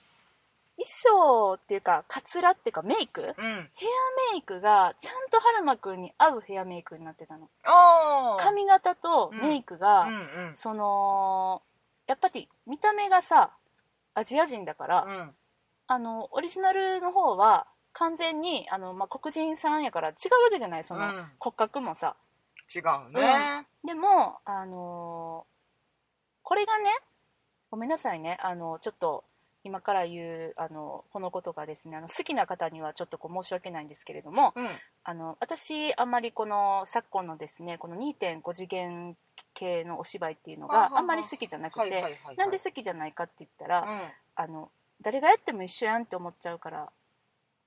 衣装っていうかカツラっていうかメイク？うん。メイクがちゃんと春馬くんに合うヘアメイクになってたの。髪型とメイクが、うんうん。そのやっぱり見た目がさアジア人だから、うんあのオリジナルの方は完全にあの、まあ、黒人さんやから違うわけじゃないその、うん。骨格もさ。違うね。でもあのこれがねごめんなさいね。あのちょっと今から言うあのこのことがですねあの好きな方にはちょっとこう申し訳ないんですけれどもうん。あの私あんまりこの昨今のですねこの2.5次元系のお芝居っていうのがあんまり好きじゃなくて、なんで好きじゃないかって言ったら、うん。あの誰がやっても一緒やんって思っちゃうから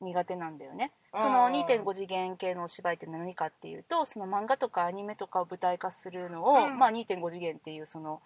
苦手なんだよね。そのあー2.5次元系のお芝居って何かっていうとその漫画とかアニメとかを舞台化するのを、うん。まあ、2.5次元っていうその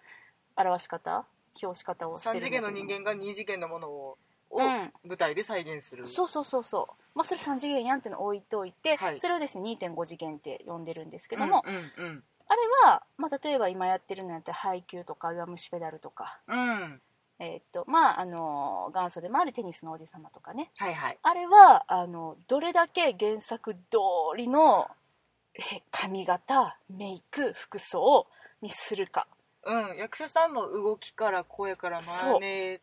表し方表し方をしてる3んだけど。次元の人間が2次元のものををうん。舞台で再現する。そうそうそうそう、まあ、それ3次元やんっていうのを置いといて、はい。それをですね2.5次元って呼んでるんですけども、うんうんあれは、まあ、例えば今やってるのやったら配球とか弱虫ペダルとか、うんうんえーっとまああの元祖でもあるテニスの王子様とかね。はいはい。あれはあのどれだけ原作通りのえ髪型メイク服装にするか。うん役者さんも動きから声から真似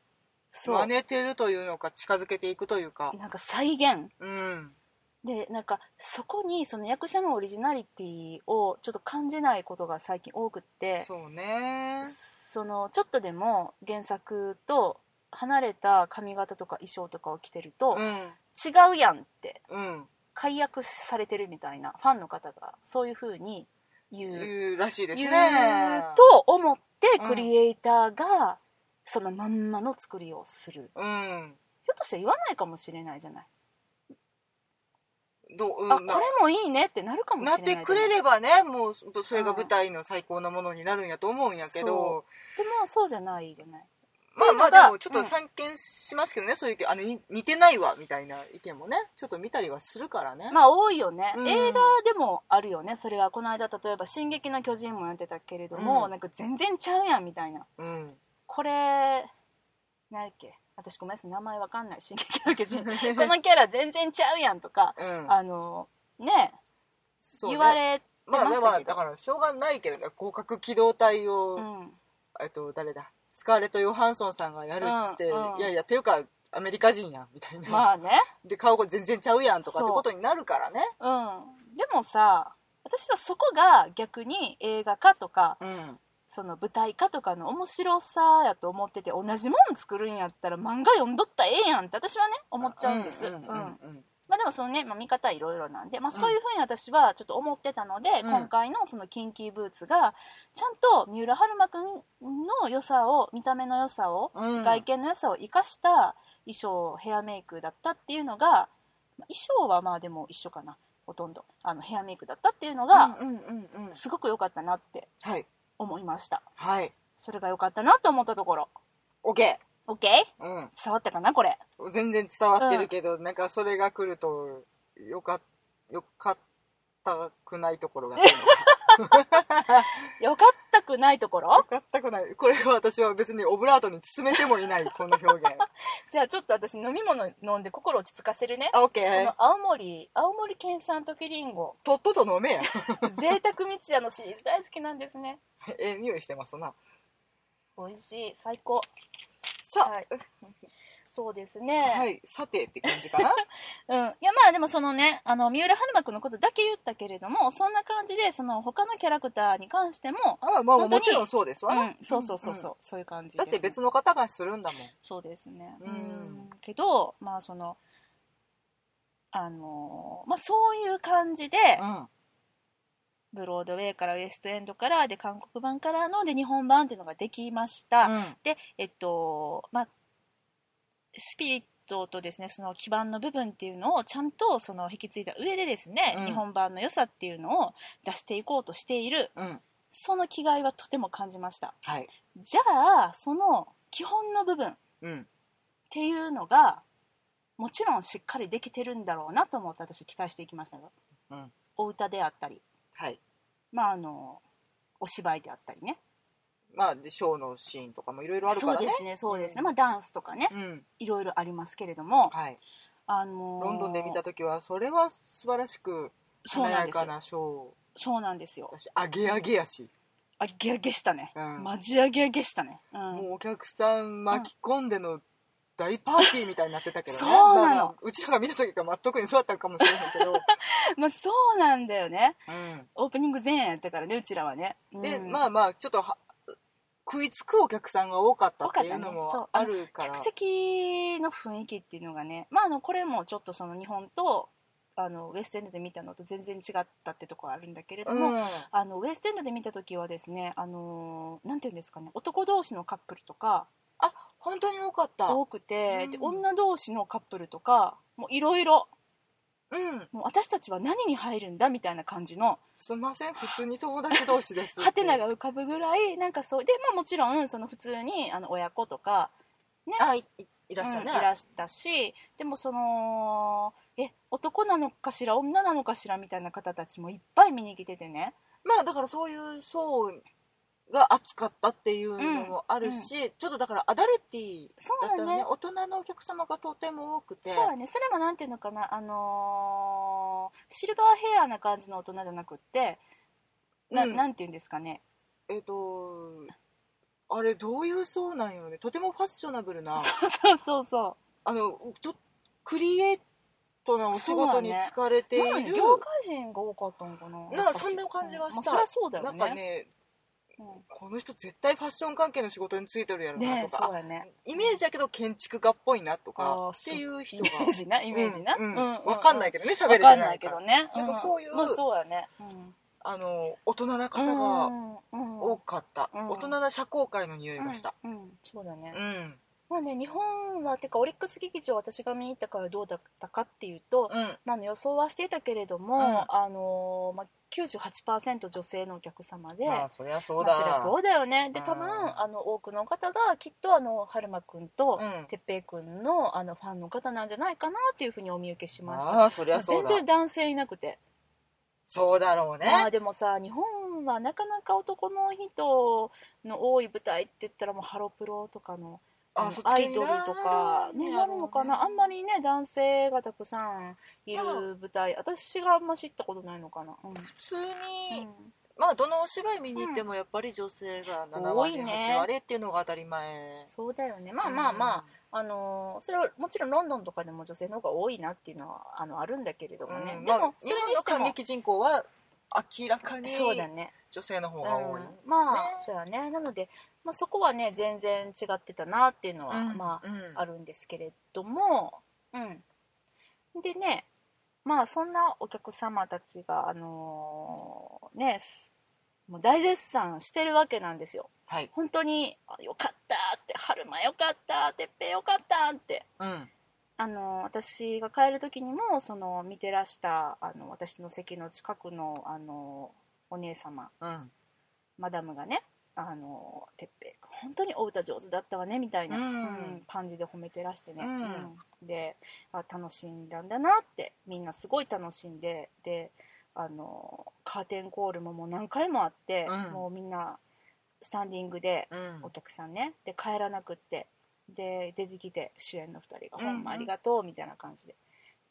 真似てるというのか近づけていくというか。なんか再現。うん。でなんかそこにその役者のオリジナリティをちょっと感じないことが最近多くって。そうねそのちょっとでも原作と離れた髪型とか衣装とかを着てると、うん。違うやんってうん。解約されてるみたいなファンの方がそういう風に言う。いうらしいです言うねと思ってうん。クリエイターがそのまんまの作りをする、うん。ひょっとして言わないかもしれないじゃない、どう、うんあこれもいいねってなるかもしれなない。ないってくれればねも。うそれが舞台の最高なものになるんやと思うんやけど、でもそうじゃないじゃない。まあまあでもちょっと散見しますけどね、そういうあのに似てないわみたいな意見もね。ちょっと見たりはするからね、まあ多いよね、うん。映画でもあるよね。それはこの間例えば「進撃の巨人」もやってたけれども、うん。なんか全然ちゃうやんみたいな。うん。これ何やっけ？私ごめんなさい名前わかんない「進撃の巨人」このキャラ全然ちゃうやんとか *laughs* うん。あのねそうね。言われてまあまあまあましたけどだからしょうがないけどね広角機動隊を、うん。えっと誰だ？スカーレット・ヨハンソンさんがやるっつって、うんうん。いやいやっていうかアメリカ人やんみたいな、まあね。*laughs* で顔が全然ちゃうやんとかってことになるからね。うん。でもさ私はそこが逆に映画化とかうんその舞台化とかの面白さやと思ってて同じもん作るんやったら漫画読んどったらええやんって私はね思っちゃうんです、まあでもそのね、まあ、見方いろいろなんで、まあ、そういうふうに私はちょっと思ってたので、うん今回のそのキンキーブーツがちゃんと三浦春馬くんの良さを見た目の良さを、うん。外見の良さを生かした衣装ヘアメイクだったっていうのがまあ衣装はまあでも一緒かなほとんど。あのヘアメイクだったっていうのがすごく良かったなってはい思いました。はい。それが良かったなと思ったところ。OK、OK? うん、伝わったかなこれ？全然伝わってるけど、なんかそれが来るとよかよかったくないところが来るの *laughs* か良かったくないところ？よかったくない。これは私は別にオブラートに包めてもいないこの表現。*laughs* じゃあちょっと私飲み物飲んで心落ち着かせるね。あこ OK の青森青森県産時りんごとっとと飲めや。*laughs* 贅沢三ツ矢のシリーズ大好きなんですね。ええ匂いしてますな。美味しい。最高。さあ、はいそうですね、はいさてって感じかな？*laughs* うん、いやまあでもそのねあの三浦春馬くんのことだけ言ったけれどもそんな感じでその他のキャラクターに関しても、あまあもちろんそうですわ。な、うん、そうそうそうそう、ん。そういう感じだって別の方がするんだもん。そうですね。うん。けどまあそのあのまあそういう感じで、うん。ブロードウェイからウエストエンドからで韓国版からので日本版っていうのができました、うん。でえっとまあスピリットとですねその基盤の部分っていうのをちゃんとその引き継いだ上でですね、うん。日本版の良さっていうのを出していこうとしている。うん。その気概はとても感じました。はい。じゃあその基本の部分っうん。ていうのがもちろんしっかりできてるんだろうなと思って私期待していきましたよ。うん。お歌であったり。はい。まああのお芝居であったりねまあでショーのシーンとかもいろいろあるからね。そうですねそうですね、うん。まあダンスとかねうん。いろいろありますけれども、はい。あのーロンドンで見た時はそれは素晴らしく華そうなんですよ。やかなショそうなんですよ。ーだしアゲアゲやし、あげあげしたね、うん。マジあげあげしたね、うん、もうお客さん巻き込んでの大パーティーみたいになってたけどね。*laughs* そうなの。うちらが見た時がまあ特にそうだったかもしれないけど、*laughs* まあそうなんだよね。うん。オープニング前夜やったからねうちらはね、で、うん。まあまあちょっとは食いつくお客さんが多かったっていうのもあるから、客席の雰囲気っていうのがねまああのこれもちょっとその日本とあのウエストエンドで見たのと全然違ったってところあるんだけれども、うん。あのウエストエンドで見た時はですねあのなんていうんですかね男同士のカップルとかあ本当に多かった。多くて、うん。で女同士のカップルとかもういろいろうん。もう私たちは何に入るんだみたいな感じの。すみません。普通に友達同士ですハテナが浮かぶぐらい。なんかそう。で、まあ、もちろんその普通にあの親子とかあいいいらっしゃるね、うんいらしたし。でもそのえ男なのかしら女なのかしらみたいな方たちもいっぱい見に来ててね。まあだからそういう層が熱かったっていうのもあるし、ちょっとだからアダルティそうだだったらねね。大人のお客様がとても多くて。そうやね。それもなんていうのかなあのーシルバーヘアな感じの大人じゃなくってな,、うん。ん、なんていうんですかね。えっ、とあれどういう層なんよね。とてもファッショナブルな。*laughs* そうそうそうそう。あのとクリエイトなお仕事に疲れている、ね業界人が多かったのかな。なそんな感じはした。まあ、そりゃそうだよね。なんかねうんこの人絶対ファッション関係の仕事についてるやろなねとか、ねイメージだけど建築家っぽいなとあかーっていう人イがメージなイメージな、うんうん。わかんないけどね喋れてわかんないからけどね。なんかそういうまあそうやね、うん。あの大人な方がうん。多かった、うん。大人な社交界の匂いがした。うんうん。そうだね、うんまあね日本はてかオリックス劇場私が見に行ったからどうだったかっていうと、うん。まあ、あの予想はしていたけれども、うん。あのまあ、98%女性のお客様で、まあそりゃそうだ、まあ、そりゃそうだよね。でうん。多分あの多くの方がきっとあの春馬くんとうん。哲平くんのあのファンの方なんじゃないかなっていうふうにお見受けしました。ああそりゃそう全だ然男性いなくて、そうだろうね。まあでもさ日本はなかなか男の人の多い舞台って言ったらもうハロプロとかのあのアイドルとかねなあるのかな。あんまりね男性がたくさんいるまあ舞台私があんま知ったことないのかな、うん。普通に、うん。まあどのお芝居見に行ってもやっぱり女性が7割、ね。8割っていうのが当たり前。そうだよね。まあまあまあ、あのーそれはもちろんロンドンとかでも女性の方が多いなっていうのはあのあるんだけれどうんもね、うん。まあでもそれにしても。日本の感激人口は明らかにそうだね。女性の方が多い。ね、うん、まあそうやね。なので、まあ、そこはね全然違ってたなっていうのは、うんまあうん。あるんですけれどもうん。でねまあそんなお客様たちがあのーねすもう大絶賛してるわけなんですよ。はい。本当にあよかったって春馬よかったてっぺいよかったって。うん。あの私が帰る時にもその見てらしたあの私の席の近くのあのお姉様うん。マダムがね「あのてっぺい君本当にお歌上手だったわね」みたいな、うん。うん感じで褒めてらしてね、であ楽しんだんだなってみんなすごい楽しんでであのカーテンコールももう何回もあって、うん。もうみんなスタンディングでうん。お客さんね。で帰らなくってで出てきて主演の2人が「うん。うんほんまありがとう」みたいな感じで。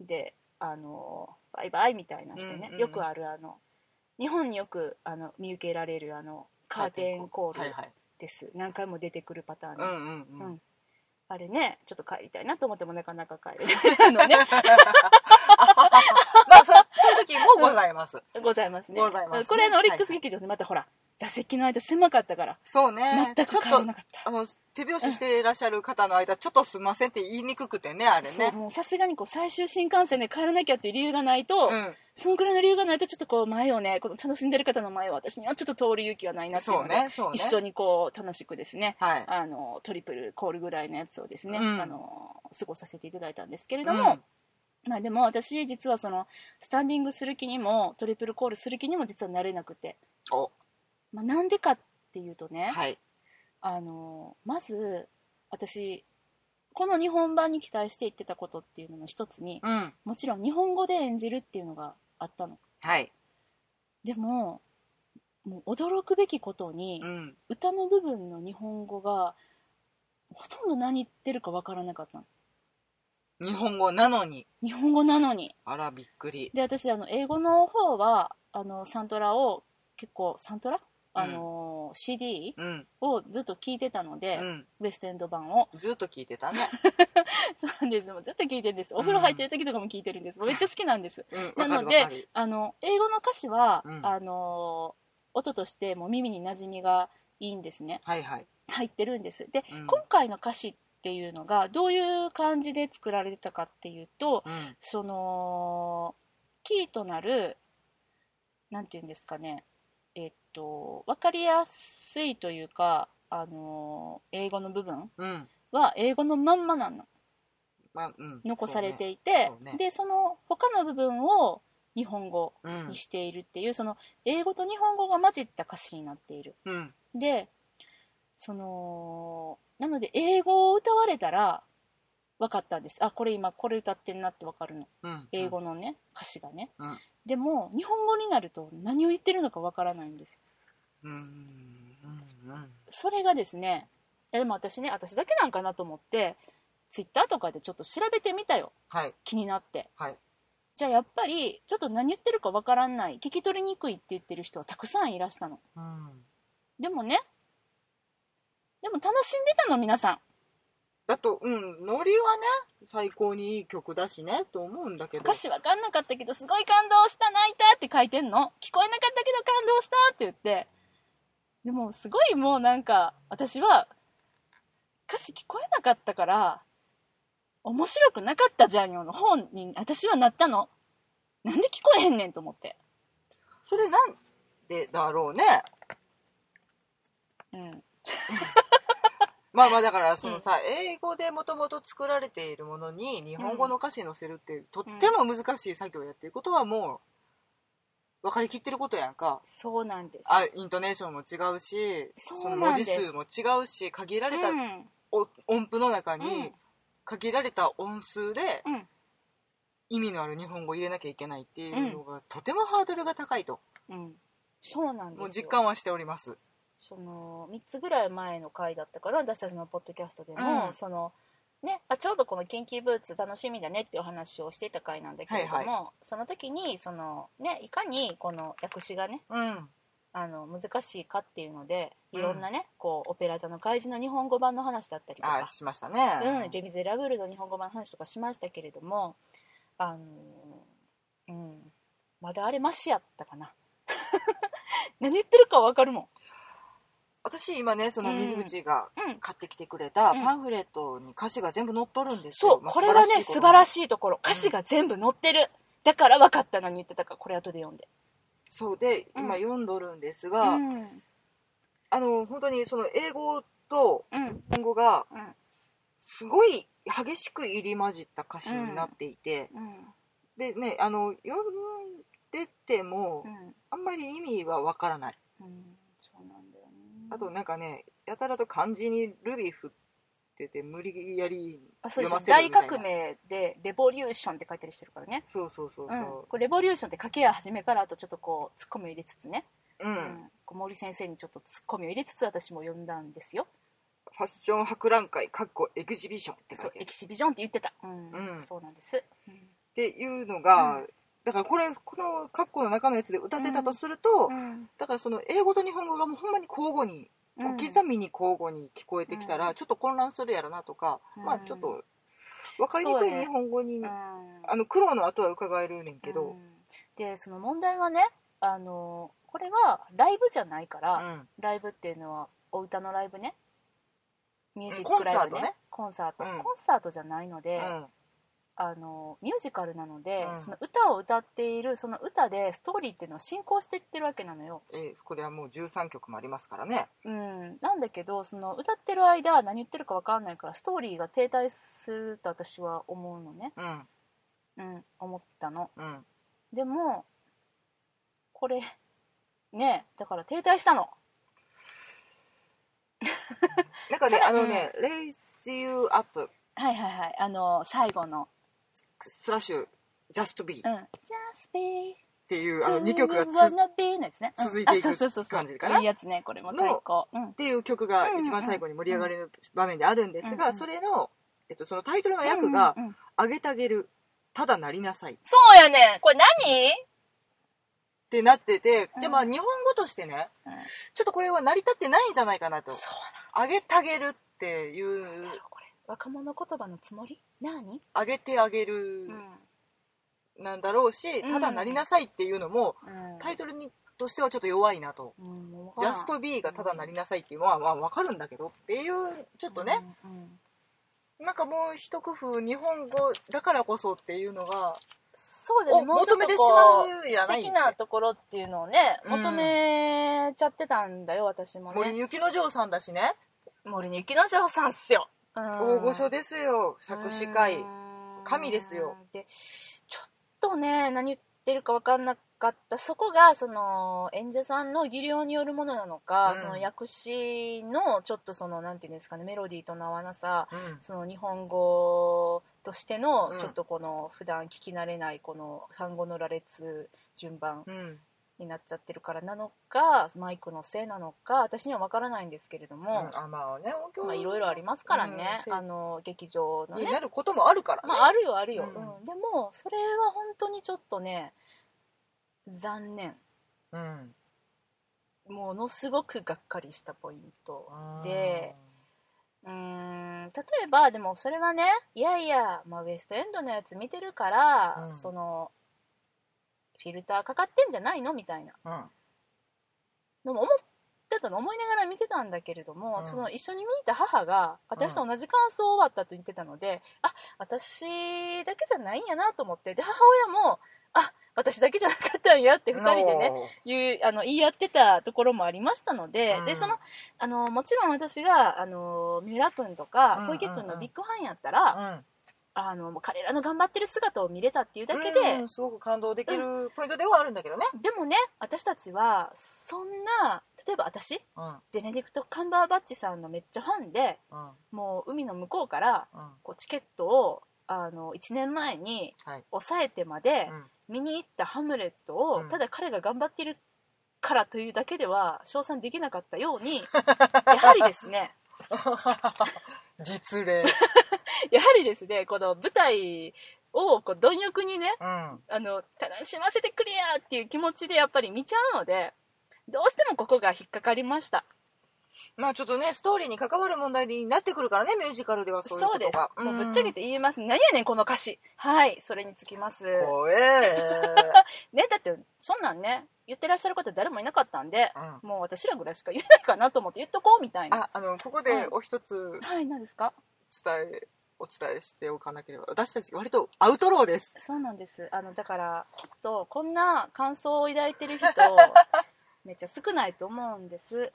であのバイバイみたいなしてね、よくあるあの日本によくあの見受けられるあのカーテンコールです、何回も出てくるパターンね、うんうんうん。うん。あれねちょっと帰りたいなと思ってもなかなか帰れないのね。*laughs* まあそそういう時もございます。ございますね。ございますね。これあのオリックス劇場でまたほら、座席の間狭かったから。そうね。全くなかった。あの手拍子していらっしゃる方の間ちょっとすみませんって言いにくくてねあれね。さすがにこう最終新幹線で帰らなきゃっていう理由がないと、うん。そのぐらいの理由がないとちょっとこう前をね。この楽しんでる方の前を私にはちょっと通る勇気はないなっていうそうので、ねそうね。一緒にこう楽しくですね。はい。あのトリプルコールぐらいのやつをですね、うん。あの過ごさせていただいたんですけれども、まあ、でも私実はそのスタンディングする気にもトリプルコールする気にも実はなれなくて、おまあ、なんでかっていうとね、はい。あのまず私この日本版に期待して言ってたことっていうのの一つにうん。もちろん日本語で演じるっていうのがあったの。はい。でももう驚くべきことに、うん。歌の部分の日本語がほとんど何言ってるかわからなかったの。日本語なのに。日本語なのに。あらびっくり。で私あの英語の方はあのサントラを結構サントラあの、CD うん。をずっと聞いてたので、うん。ウエストエンド版を。ずっと聞いてたね。*laughs* そうなんです。もうずっと聞いてるんです。お風呂入ってる時とかも聞いてるんです、めっちゃ好きなんです。うん。なのわかるわかる。であの英語の歌詞は、うん。あの音としてもう耳に馴染みがいいんですね。はいはい。入ってるんです。で、うん。今回の歌詞っていうのがどういう感じで作られてたかっていうとうん。そのキーとなるなんていうんですかねと分かりやすいというかあの英語の部分うん。は英語のまんまなの。まあうん。残されていてそうね。そうね。でその他の部分を日本語そうねにしているっていう、その英語と日本語が混じった歌詞になっている。うん。うんでそのなので英語を歌われたら分かったんです。あこれ今これ歌ってんなって分かるの。うん。英語のね歌詞がね。うん。でも日本語になると何を言ってるのか分からないんですそれがですねいやでも私ね私だけなんかなと思ってツイッターとかでちょっと調べてみたよ。はい。気になって。はい。じゃあやっぱりちょっと何言ってるか分からない聞き取りにくいって言ってる人はたくさんいらしたの。うん。でもねでも楽しんでたの皆さん。だとうんノリはね最高にいい曲だしねと思うんだけど。歌詞分かんなかったけどすごい感動した泣いたって書いてんの。聞こえなかったけど感動したって言ってでもすごいもうなんか私は歌詞聞こえなかったから面白くなかったじゃんよの方に私はなったの。なんで聞こえへんねんと思って。それなんでだろうね。うん。*laughs* まあまあだからそのさ、英語でもともと作られているものに日本語の歌詞載せるってとっても難しい作業やっていうことはもう分かりきってることやんか。そうなんです。あイントネーションも違うしそうの文なんです字数も違うし限られたうんお音符の中うん。に限られた音数でうん。意味のある日本語を入れなきゃいけないっていうのがとてもハードルが高いと。うん。そうなんですよ。もう実感はしております。その3つぐらい前の回だったから私たちのポッドキャストでも、うん。そのね、あちょうどこの「キンキーブーツ」楽しみだねっていうお話をしていた回なんだけれども、はいその時にその、ね、いかにこの訳詞がねうん。あの難しいかっていうのでうん。いろんなね、こうオペラ座の怪人の日本語版の話だったりとかあしましたね。うん、レ・ミゼラブルの日本語版の話とかしましたけれどもあのうんまだあれマシやったかな。*laughs* 何言ってるか分かるも私今ねその水口がんうん。買ってきてくれたうん。パンフレットに歌詞が全部載っとるんですよ、まあそうこれはね素晴らいしいところ。歌詞が全部載ってる、だから分かった何言ってたかこれ後で読んで。そうでうん。今読んどるんですうが、ん。あの本当にその英語とうん。日本語がうん。すごい激しく入り混じった歌詞になっていて、うん。でねあの読んでてもうん。あんまり意味はわからない。うん。そうなんあとなんかねやたらと漢字にルビ振ってて無理やりあそうで読すよ。大ませるみたいな。革命でレボリューションって書いたりしてるからね。そうそうそうそう。うん、これレボリューションって書けや始めからあとちょっとこうツッコミを入れつつね、うん、うん。こう森先生にちょっとツッコミを入れつつ私も読んだんですよ。ファッション博覧会かっこエグジビションって書そういてる。エキシビジョンって言ってた、うん。うん。そうなんです、うん。っていうのが、うんだからこれこの括弧の中のやつで歌ってたとすると、うん。だからその英語と日本語がもうほんまに交互にうん小刻みに交互に聞こえてきたら、うん。ちょっと混乱するやろなとか、うん。まあちょっと分かりにくい日本語に、うん。あの苦労の後は伺えるねんけど、うん。でその問題はねあのこれはライブじゃないから、うん。ライブっていうのはお歌のライブね。ミュージックライブね。コンサートうんコンサートじゃないので、うんあのミュージカルなので、うん。その歌を歌っているその歌でストーリーっていうのを進行していってるわけなのよ、えーこれはもう13曲もありますからね。うん、なんだけどその歌ってる間何言ってるか分かんないからストーリーが停滞すると私は思うのね、うん。うん、思ったの。うん。でもこれねだから停滞したの。なんかね *laughs* あのね「Raise You Up はいはいはい。あの最後のスラッシュ Just Be」うん。っ「Just be ていうあの2曲がつ続いていく感じかな。いいやつねこれも。最高。うん。っていう曲が一番最後に盛り上がる場面であるんですが、それの、えっと、そのタイトルの役がうんうんうん「あげてあげるただなりなさい」っそうやねん。これ何？てなってて、うん。じゃあまあ日本語としてねうん。ちょっとこれは成り立ってないんじゃないかなと。そう「あげてあげる」っていう若者言葉のつもり？何「あげてあげる」なんだろうし、うん。ただなりなさいっていうのもうん。タイトルにとしてはちょっと弱いなと。ジャスト B がただなりなさいっていうのはまあ分かるんだけどっていうちょっとね、うなんかもう一工夫日本語だからこそっていうのがそうだね。をもうちょっと求めてしこまうう素やない敵なところっていうのをねうん。求めちゃってたんだよ私も森ね雪之丞さんだしね。森に雪之丞さんっすよ大御所ですよ。作詞会。うん。神ですよ。でちょっとね何言ってるか分かんなかった。そこがその演者さんの技量によるものなのか、うん。その訳詞のちょっとそのなんていうんですかねメロディーとの合わなさうん。その日本語としてうん。のちょっとこの普段聞き慣れないこの単語の羅列順番うんになっちゃってるからなのかマイクのせいなのか私には分からないんですけれども、あまあね音響まあいろいろありますからね、うんあの劇場のね。になることもあるからね、まああるよあるよ、ううん。んでもそれは本当にちょっとね残念。うん。ものすごくがっかりしたポイントでうー。ん例えばでもそれはねいやいや、まあ、ウエストエンドのやつ見てるから、うん。そのフィルターかかってんじゃないの？みたいな。うん。のも思ってたの思いながら見てたんだけれども、うん。その一緒に見に行った母が私と同じ感想終わったと言ってたので、あ私だけじゃないんやなと思ってで母親もあ私だけじゃなかったんやって2人でね言うあの言い合ってたところもありましたので,、うん。でそのあのもちろん私があの三浦君とかうん小池君のビッグファンやったら、うんあのもう彼らの頑張ってる姿を見れたっていうだけで、うんすごく感動できるポイントではあるんだけどね、でもね私たちはそんな例えば私うん。ベネディクト・カンバーバッチさんのめっちゃファンでうん。もう海の向こうからうん。こうチケットをあの1年前にはい。抑えてまでうん。見に行ったハムレットを、うん。ただ彼が頑張ってるからというだけでは称賛できなかったように *laughs* やはりですね *laughs* 実例 *laughs* *laughs* やはりですねこの舞台をこう貪欲にねうん。あの楽しませてくれやっていう気持ちでやっぱり見ちゃうのでどうしてもここが引っかかりました。まあちょっとねストーリーに関わる問題になってくるからねミュージカルではそういうそうです。ことがもうぶっちゃけて言います。何やねんこの歌詞。はい。それにつきます。怖え *laughs* ねだってそんなんね言ってらっしゃる方誰もいなかったんでうん。もう私らぐらいしか言えないかなと思って言っとこうみたいな。ああのここでお一つはい何ですか？伝えお伝えしておかなければ。私たち割とアウトローです。そうなんです。あのだからきっとこんな感想を抱いてる人 *laughs* めっちゃ少ないと思うんです。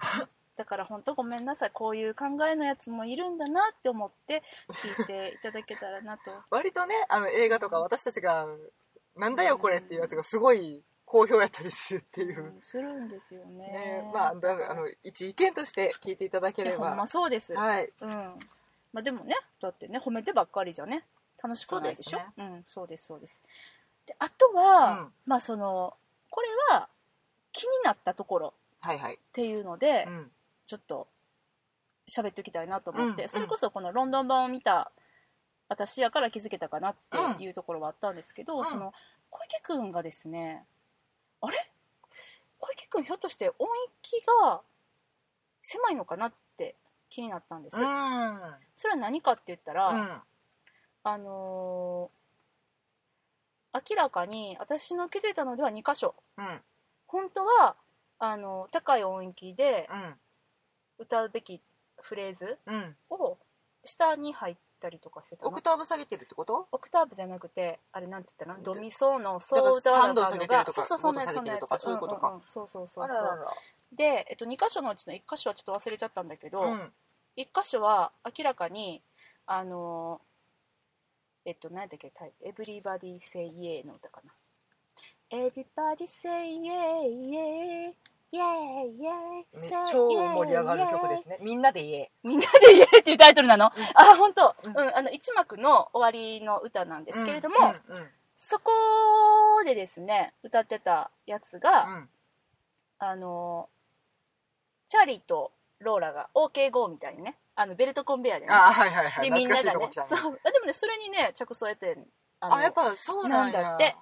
だから本当ごめんなさい。こういう考えのやつもいるんだなって思って聞いていただけたらなと。*laughs* 割とねあの映画とか私たちがなんだよこれっていうやつがすごい好評やったりするっていう、うんするんですよね。ねまあだあの一意見として聞いていただければ。まそうです、はい。うんまあでもねだってね褒めてばっかりじゃね楽しくないでしょ？そうですんそうですそうです。であとは、うん。まあそのこれは気になったところはいはい、っていうので、うん。ちょっと喋っておきたいなと思って、うんそれこそこのロンドン版を見た私やから気づけたかなっていうところはあったんですけど、うん。その小池君がですねあれ？小池君ひょっとして音域が狭いのかなって気になったんです、うん。それは何かって言ったら、うん。あのー明らかに私の気づいたのでは2箇所。うん。本当はあの高い音域でうん。歌うべきフレーズうん。を下に入ったりとかしてたの。オクターブ下げてるってこと？オクターブじゃなくてあれなんて言ったのドミソのソだからを歌わな三度あかんのが下げてるとかそうそうそんなやつ五度下げてるとかそういうことか。んんんそうそうそうあらららで、えっと、2箇所のうちの1箇所はちょっと忘れちゃったんだけど、うん1箇所は明らかにあのーえっと何だっけタイ「Everybody Say Yeah」の歌かな「Everybody Say Yeah Yeah Yeah Yeah め Say 超盛り上がる曲ですね。みんなで言えみんなで言えっていうタイトルなの、あ本当、ううんんあの一幕の終わりの歌なんですけれども、うんうんそこでですね歌ってたやつが、うん。あのチャーリーとローラが OK5 みたいにね。あのベルトコンベヤーでね。あはいはいはい。でみんな懐がね。そう。あでもねそれにね着想を得てあのあやっぱそうなんだって。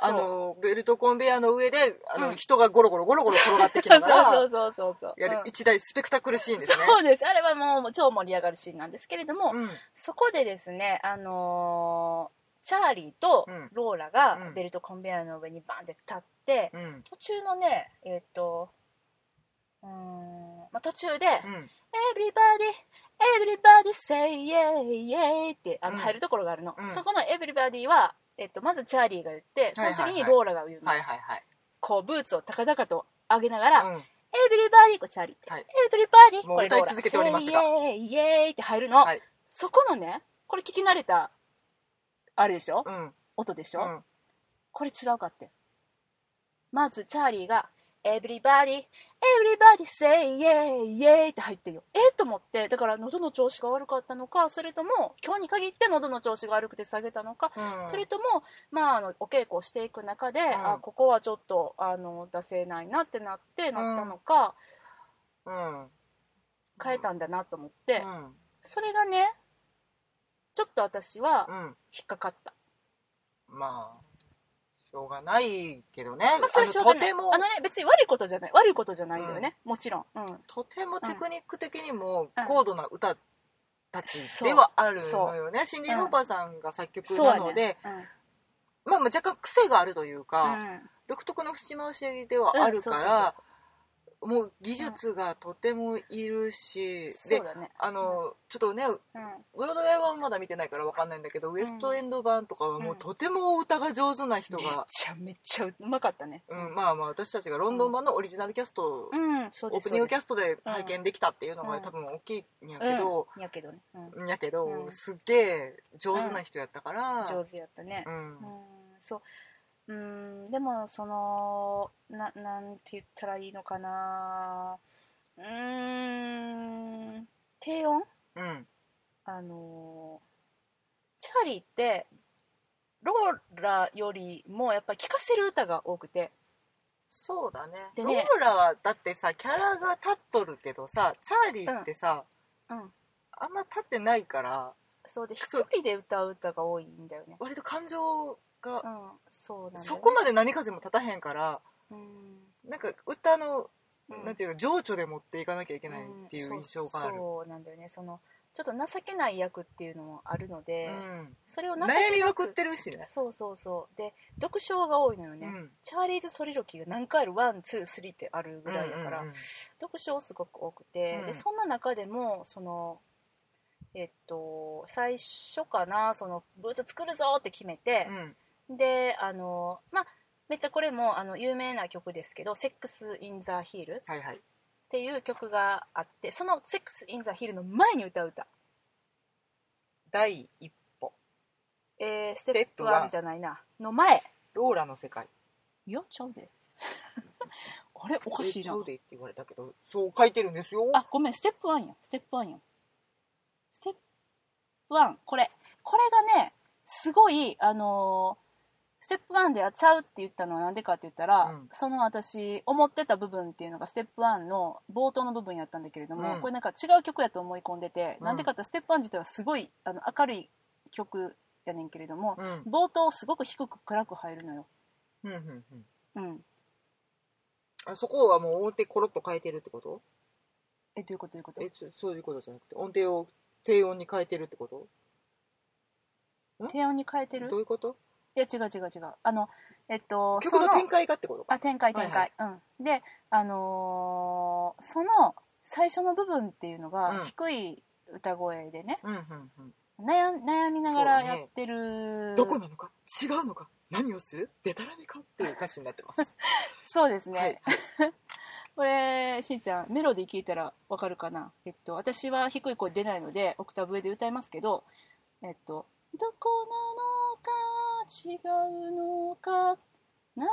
あのベルトコンベヤーの上であの、うん。人がゴロゴロゴロゴロ転がってきながら *laughs* そうそうそうそうやるうん。一大スペクタクルシーンですね。そうです。あれはもう超盛り上がるシーンなんですけれども、うん。そこでですねあのーチャーリーとうん。ローラがうん。ベルトコンベヤーの上にバンって立って、うん。途中のねえっ、とうーん、まあ、途中で、うん。Everybody, everybody say yeah, yeah ってあのうん。入るところがあるの、うん。そこの everybody は、えっと、まずチャーリーが言ってその次にローラが言うの、はいはいはい。こうブーツを高々と上げながら、うん。Everybody こうチャーリーって、はい。Everybody もうこれローラ歌い続けておりますが。say yeah, yeah って入るの、はい。そこのねこれ聞き慣れたあれでしょ、うん。音でしょ、うん。これ違うかって。まずチャーリーが Everybody, everybody say yeah, yeah って入ってるよ。え？っと思って。だから喉の調子が悪かったのかそれとも今日に限って喉の調子が悪くて下げたのか、うん。それとも、まあ、あのお稽古をしていく中で、ん。あここはちょっとあの出せないなってなってなったのか、うん。変えたんだなと思って、うん。それがねちょっと私はうん。引っかかった、まあしょうがないけどね、まあ、それしょうがない。あのとても。あのね別に悪いことじゃない。悪いことじゃないんだよね、もちろん、うん、とてもテクニック的にもうん。高度な歌たちではあるのよね、シンディ・ローパーさんが作曲なので、ね。うん。まあ、まあ若干癖があるというか、うん。独特の節回しではあるから、うんもう技術がとてもいるし、うそうそうだね。あの、ちょっとねうん。ブロードウェイ版まだ見てないからわかんないんだけど、ウエストエンド版とかはもうとても歌が上手な人が、ちゃめっちゃうまかったね。うん、まあまあ私たちがロンドン版のオリジナルキャスト、オープニングキャスストで拝見できたっていうのがうん。多分大きいんやけど、うん、やけどね、うん。んやけど、うん。すっげえ上手な人やったから、上手やったね。うん。うん。そううんでもそのななんて言ったらいいのかな。うーん低音？うん。あのチャーリーってローラよりもやっぱ聴かせる歌が多くて。そうだね。でねローラはだってさキャラが立っとるけどさチャーリーってさ、うん。あんま立ってないからそうで一人で歌う歌が多いんだよね。割と感情が、うん。そうね。そこまで波風も立たへんからうん。なんか歌の、うん。なんていうか情緒で持っていかなきゃいけないっていう印象がある、うんそうなんだよね。そのちょっと情けない役っていうのもあるので、うん。それを悩みまくってるしね。そうそうそう。で独唱が多いのよね、うん。 Charlie's Soliloquy が何回ある？ one two three ってあるぐらいだから、うんうんうん。読書すごく多くて、うん。でそんな中でもそのえっと最初かなそのブーツ作るぞって決めて、うんであのまあめっちゃこれもあの有名な曲ですけど「セックス・イン・ザ・ヒール」っていう曲があってその「セックス・イン・ザ・ヒール」の前に歌う歌。第一歩。えー、ステップワン1じゃないな。の前。ローラの世界。いやちゃうで。*laughs* あれおかしいな。えちゃうでって言われたけどそう書いてるんですよ。あごめんステップ1やステップ1やステップ1これ。これがねすごいあのーステップ1であちゃうって言ったのはなんでかって言ったら、うん。その私思ってた部分っていうのがステップ1の冒頭の部分やったんだけれども、うん。これなんか違う曲やと思い込んでて、うん。なんでかってステップ1自体はすごいあの明るい曲やねんけれども、うん。冒頭すごく低く暗く入るのよ、うんうんうん。うん、あそこはもう表コロッと変えてるってこと？えどういうことどういうこと？えちょそういうことじゃなくて音程を低音に変えてるってこと？低音に変えてる？どういうこと？いや違う違う違う。あのえっと曲の展開がってことか？あ展開展開、うん。であのーその最初の部分っていうのがうん。低い歌声でね、うんうんうん。悩ん悩みながらやってるどこなのか？違うのか？何をする？デタラメか？っていう歌詞になってます。*laughs* そうですね、はい *laughs* これしんちゃんメロディー聞いたらわかるかな？えっと私は低い声出ないのでオクターブ上で歌いますけどえっとどこなのか違うのか？何を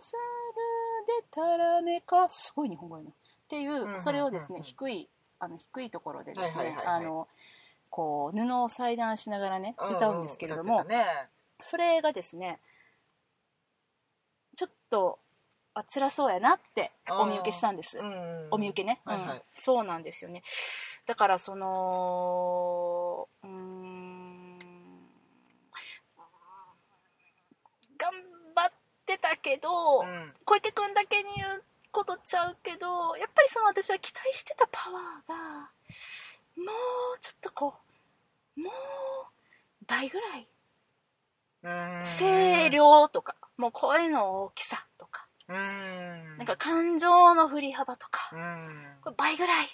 するでたらめか？すごい日本語やな。っていう、それをですね低いあの低いところでですね、あのこう布を裁断しながらね歌うんですけれども、それがですねちょっとあ辛そうやなってお見受けしたんです、うんお見受けね、うん。そうなんですよね。だからそのうーん頑張ってたけど、うん。小池君だけに言うことちゃうけどやっぱりその私は期待してたパワーがもうちょっとこうもう倍ぐらいうん。声量とかもう声の大きさとかうん。なんか感情の振り幅とかうん。これ倍ぐらい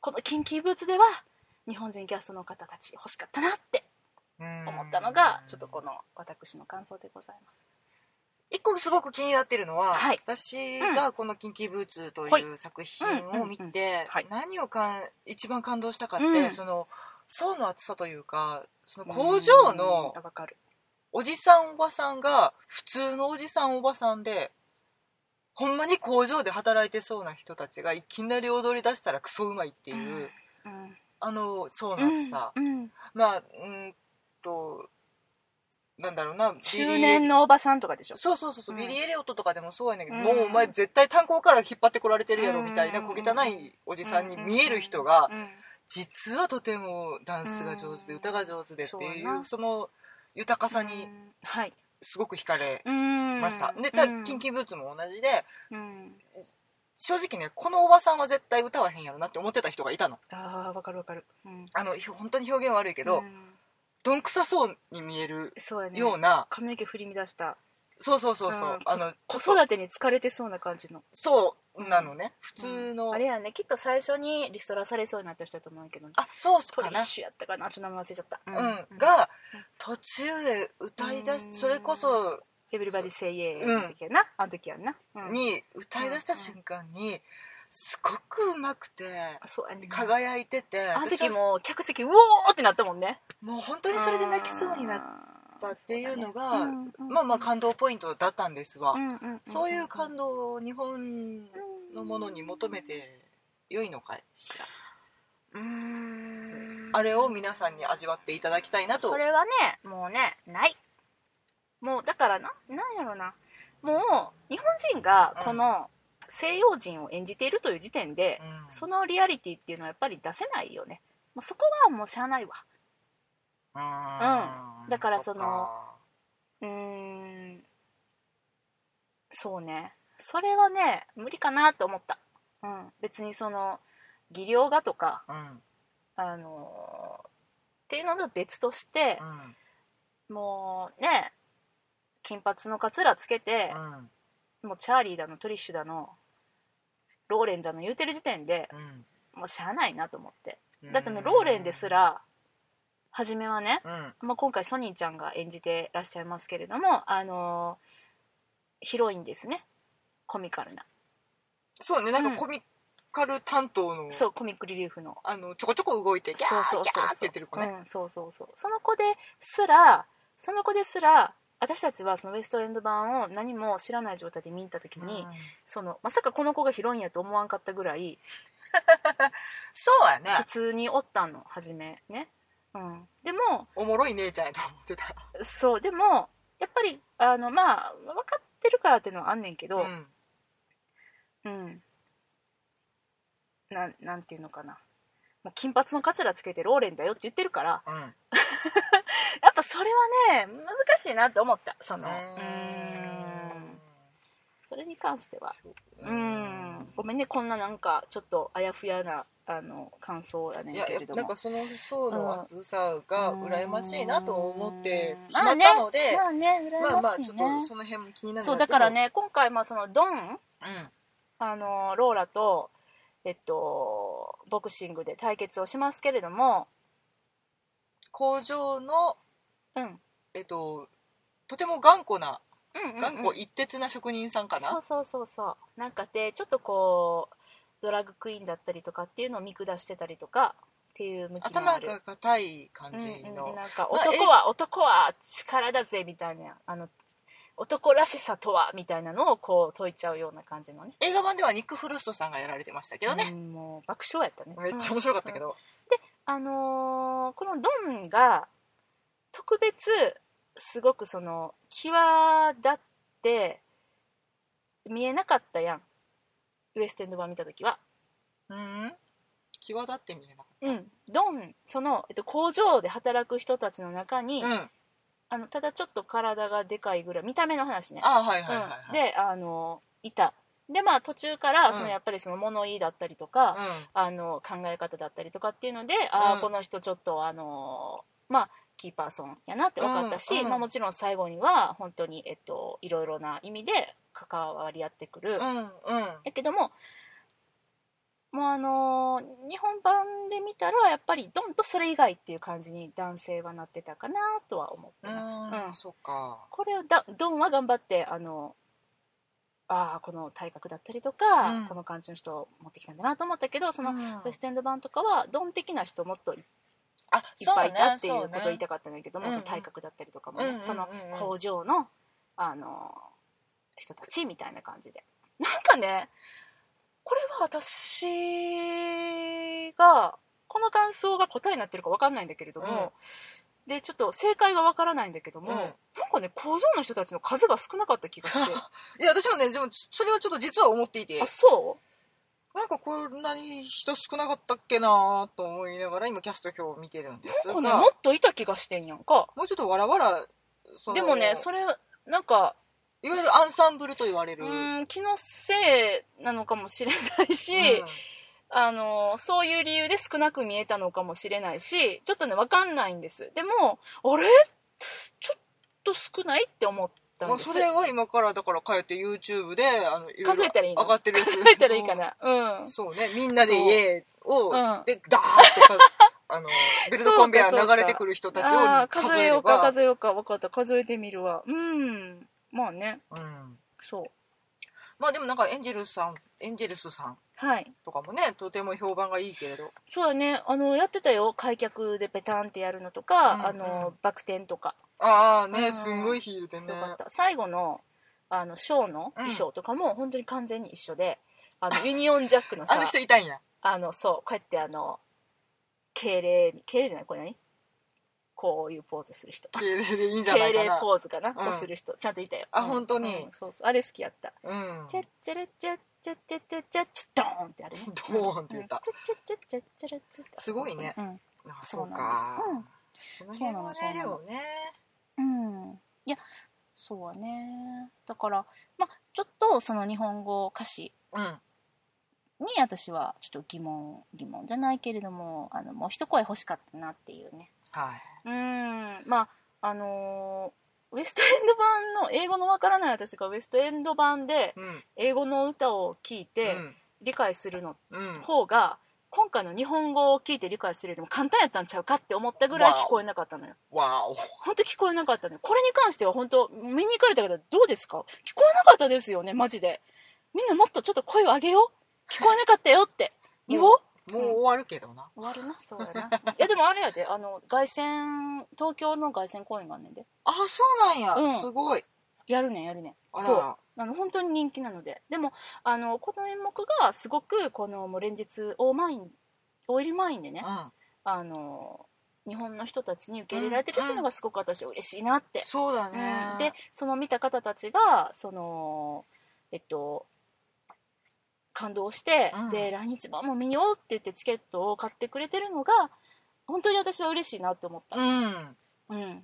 このキンキーブーツでは日本人キャストの方たち欲しかったなって思ったのがちょっとこの私の感想でございます一個すごく気になってるのは、はい。私がこの「キンキーブーツ」とはい。いう作品を見うんうんうんてはい。何をかん一番感動したかって、うん。その層の厚さというかその工場のうんわかる。おじさんおばさんが普通のおじさんおばさんでほんまに工場で働いてそうな人たちがいきなり踊り出したらクソうまいっていう、うん。あの層の厚さ、うん。まあうんとなんだろうな中年のおばさんとかでしょ？そうそうそうそう、うん。ビリー・エリオットとかでもそうやねんけど、うん。もうお前絶対炭鉱から引っ張ってこられてるやろみたいなうん小汚いおじさんに見える人がうん実はとてもダンスが上手でうん歌が上手でってそういやなうその豊かさにうん。はい。すごく惹かれまました、でたうん。キンキーブーツも同じでうん。正直ねこのおばさんは絶対歌わへんやろなって思ってた人がいたの。あーわかるわかる。うん。あの本当に表現悪いけど、うんどんくさそうに見えるそうやね。ような、髪の毛振り乱した。そうそうそうそう、うん。あの子育てに疲れてそうな感じの。そうなのね、普通の、あれやね。きっと最初にリストラされそうになった人だと思うけどあそうかな。トリッシュやったかな。ちょっと名前忘れちゃった。うん、が途中で歌い出しうん。それこそエブリバディセイエーの時やな、あの時やんな、うん。に歌い出した瞬間にすごくうまくてね。輝いててあの時も客席うおーってなったもんね。もう本当にそれで泣きそうになったっていうのがまあまあ感動ポイントだったんですわ、そういう感動を日本のものに求めて良いのかしら。うん。あれを皆さんに味わっていただきたいなと。それはねもうねない。もうだからななんやろな。もう日本人がこの西洋人を演じているという時点で、うん。そのリアリティっていうのはやっぱり出せないよね。もうそこはもうしゃあないわ。うん。だからそのうーん。そうね。それはね無理かなと思った、うん、別にその技量がとかうん。あのーっていうのと別としてう、ん。もうね金髪のカツラつけて、うん。もうチャーリーだのトリッシュだのローレンだの言うてる時点でうん。もうしゃあないなと思って。うん。だってねローレンですら初めはね、うん。まあ、今回ソニーちゃんが演じてらっしゃいますけれどもあのーヒロインですね。コミカルな。そうねなんうん。かコミカル担当のそうコミックリリーフの。あのちょこちょこ動いてギャーギャーって言ってる子ね。うん、そうそうそう。その子ですらその子ですら私たちはそのウエストエンド版を何も知らない状態で見に行った時に、そのまさかこの子がヒロインやと思わんかったぐらいそうやね。普通におったの初めね、うん、でもおもろい姉ちゃんやと思ってた。そうでもやっぱりあのまあ分かってるからっていうのはあんねんけどうん。うん、なんなんていうのかな。もう金髪のカツラつけてローレンだよって言ってるからうんやっぱそれはね難しいなって思ったその。うーん。それに関しては。ううん。んごめんねこんななんかちょっとあやふやなあの感想やねんけれども。なんかその層の厚さがうん羨ましいなと思ってうん。しまったので、まあねまあねまあまあちょっとその辺も気になるんそうだからね今回まあそのドンうん。あのローラとえっとボクシングで対決をしますけれども工場のうん。えっととても頑固なうんうんうん。頑固一徹な職人さんかな、そうそうそうそう。なんかでちょっとこうドラッグクイーンだったりとかっていうのを見下してたりとかっていう向きもある。頭が硬い感じうんうん。の、なんかまあ男は、男は力だぜみたいなあの男らしさとはみたいなのをこう解いちゃうような感じのね。映画版ではニック・フロストさんがやられてましたけどね、うんもう爆笑やったね。めっちゃ面白かったけど、あのーこのドンが特別すごくその際立って見えなかったやん。ウエストエンド版見た時は。うん。際立って見えなかっうん。ドンその、えっと、工場で働く人たちの中に、たうん。あのただちょっと体がでかいぐらい見た目の話ね。ああはいはいはい、はい。うん、であのいたでまあ途中からうん。そのやっぱりその物言いだったりとか、うん。あの考え方だったりとかっていうので、ああうんこの人ちょっとあのまあキーパーソンやなって分かったし、まあ、もちろん最後には本当に、えっと、いろいろな意味で関わり合ってくる、うん。うん。やけどももうあの日本版で見たらやっぱりドンとそれ以外っていう感じに男性はなってたかなとは思ったな。うん。そっか。これをだドンは頑張ってあのああこの体格だったりとか、うん。この感じの人を持ってきたんだなと思ったけどその、うん。ウエストエンド版とかはドン的な人もっといっあぱいいたっていうことを言いたかったんだけども、うんうんその体格だったりとかもね、うんうんうんうん。その工場のあの人たちみたいな感じで。なんかねこれは私がこの感想が答えになってるか分かんないんだけれども、でちょっと正解が分からないんだけども、うん。なんかね工場の人たちの数が少なかった気がして。*laughs* いや私もねでもそれはちょっと実は思っていて。あそう？なんかこんなに人少なかったっけなと思いながら今キャスト表を見てるんですが。なんかねもっといた気がしてんやんか。もうちょっとわらわらそのでもねそれなんかいわゆるアンサンブルと言われうるーん気のせいなのかもしれないし、うんあのそういう理由で少なく見えたのかもしれないしちょっとね分かんないんです。でもあれ？ちょっと少ないって思ったんまあ、ですそれは今からだから帰って YouTube であのいろいろ数えたらいいの？上がってるやつ。数えたらいいかな？うん。そうね。みんなで家を、うん。でダーってか *laughs* あのベルトコンベヤー流れてくる人たちを数数えようか数えようか。分かった。数えてみるわ。うん。まあねうん、そう。まあでもなんかエンジェルスさんエンジェルスさんはいとかもねとても評判がいいけれど。そうだね。あのやってたよ。開脚でペタンってやるのとか、うんうん。あのバク転とか。ああね、うん。すんごいヒールでね。すごかった。最後のあのショーの衣装とかも本当に完全に一緒で、あのユニオンジャックのさあの人いたんや。あのそうこうやってあの敬礼敬礼じゃない？これ何？こういうポーズする人。敬礼でいいんじゃない敬礼ポーズかな、うん。をする人。ちゃんといたよ。あうん本当に。うん。そうそう。あれ好きやった。うん。チャッチャラチャッチャチャチャチャチャドーンってあれねドーンって言ったチャチャチャチャチャチャすごいねうんあそそうなんですかうんその辺はねでもねうん、いやそうねだからまあちょっとその日本語歌詞うんに私はちょっと疑問疑問じゃないけれどもあのもう一声欲しかったなっていうねはいうんまああのーウエストエンド版の英語のわからない私がウエストエンド版でうん。英語の歌を聴いてうん。理解するのうん。方が今回の日本語を聞いて理解するよりも簡単やったんちゃうかって思ったぐらい聞こえなかったのよ。わお。本当聞こえなかったのよ。これに関しては本当見に行かれた方どうですか？聞こえなかったですよねマジで。みんなもっとちょっと声を上げよう。聞こえなかったよって言おうもう終わるけどな。終わるなそうやな。*laughs* いやでもあれやで。あの凱旋東京の凱旋公演があんねんで。あそうなんや。うん。すごい。やるねんやるねん。あら。そう。あの本当に人気なので。でもあのこの演目がすごくこのもう連日大満員オイル満員でね、うん。あの日本の人たちに受け入れられてるっていうのがすごく私は嬉しいなって、そうだうん。ねでその見た方たちがそのえっと感動して、うん。で来日版も見ようって言ってチケットを買ってくれてるのが本当に私は嬉しいなって思った、うん。うん、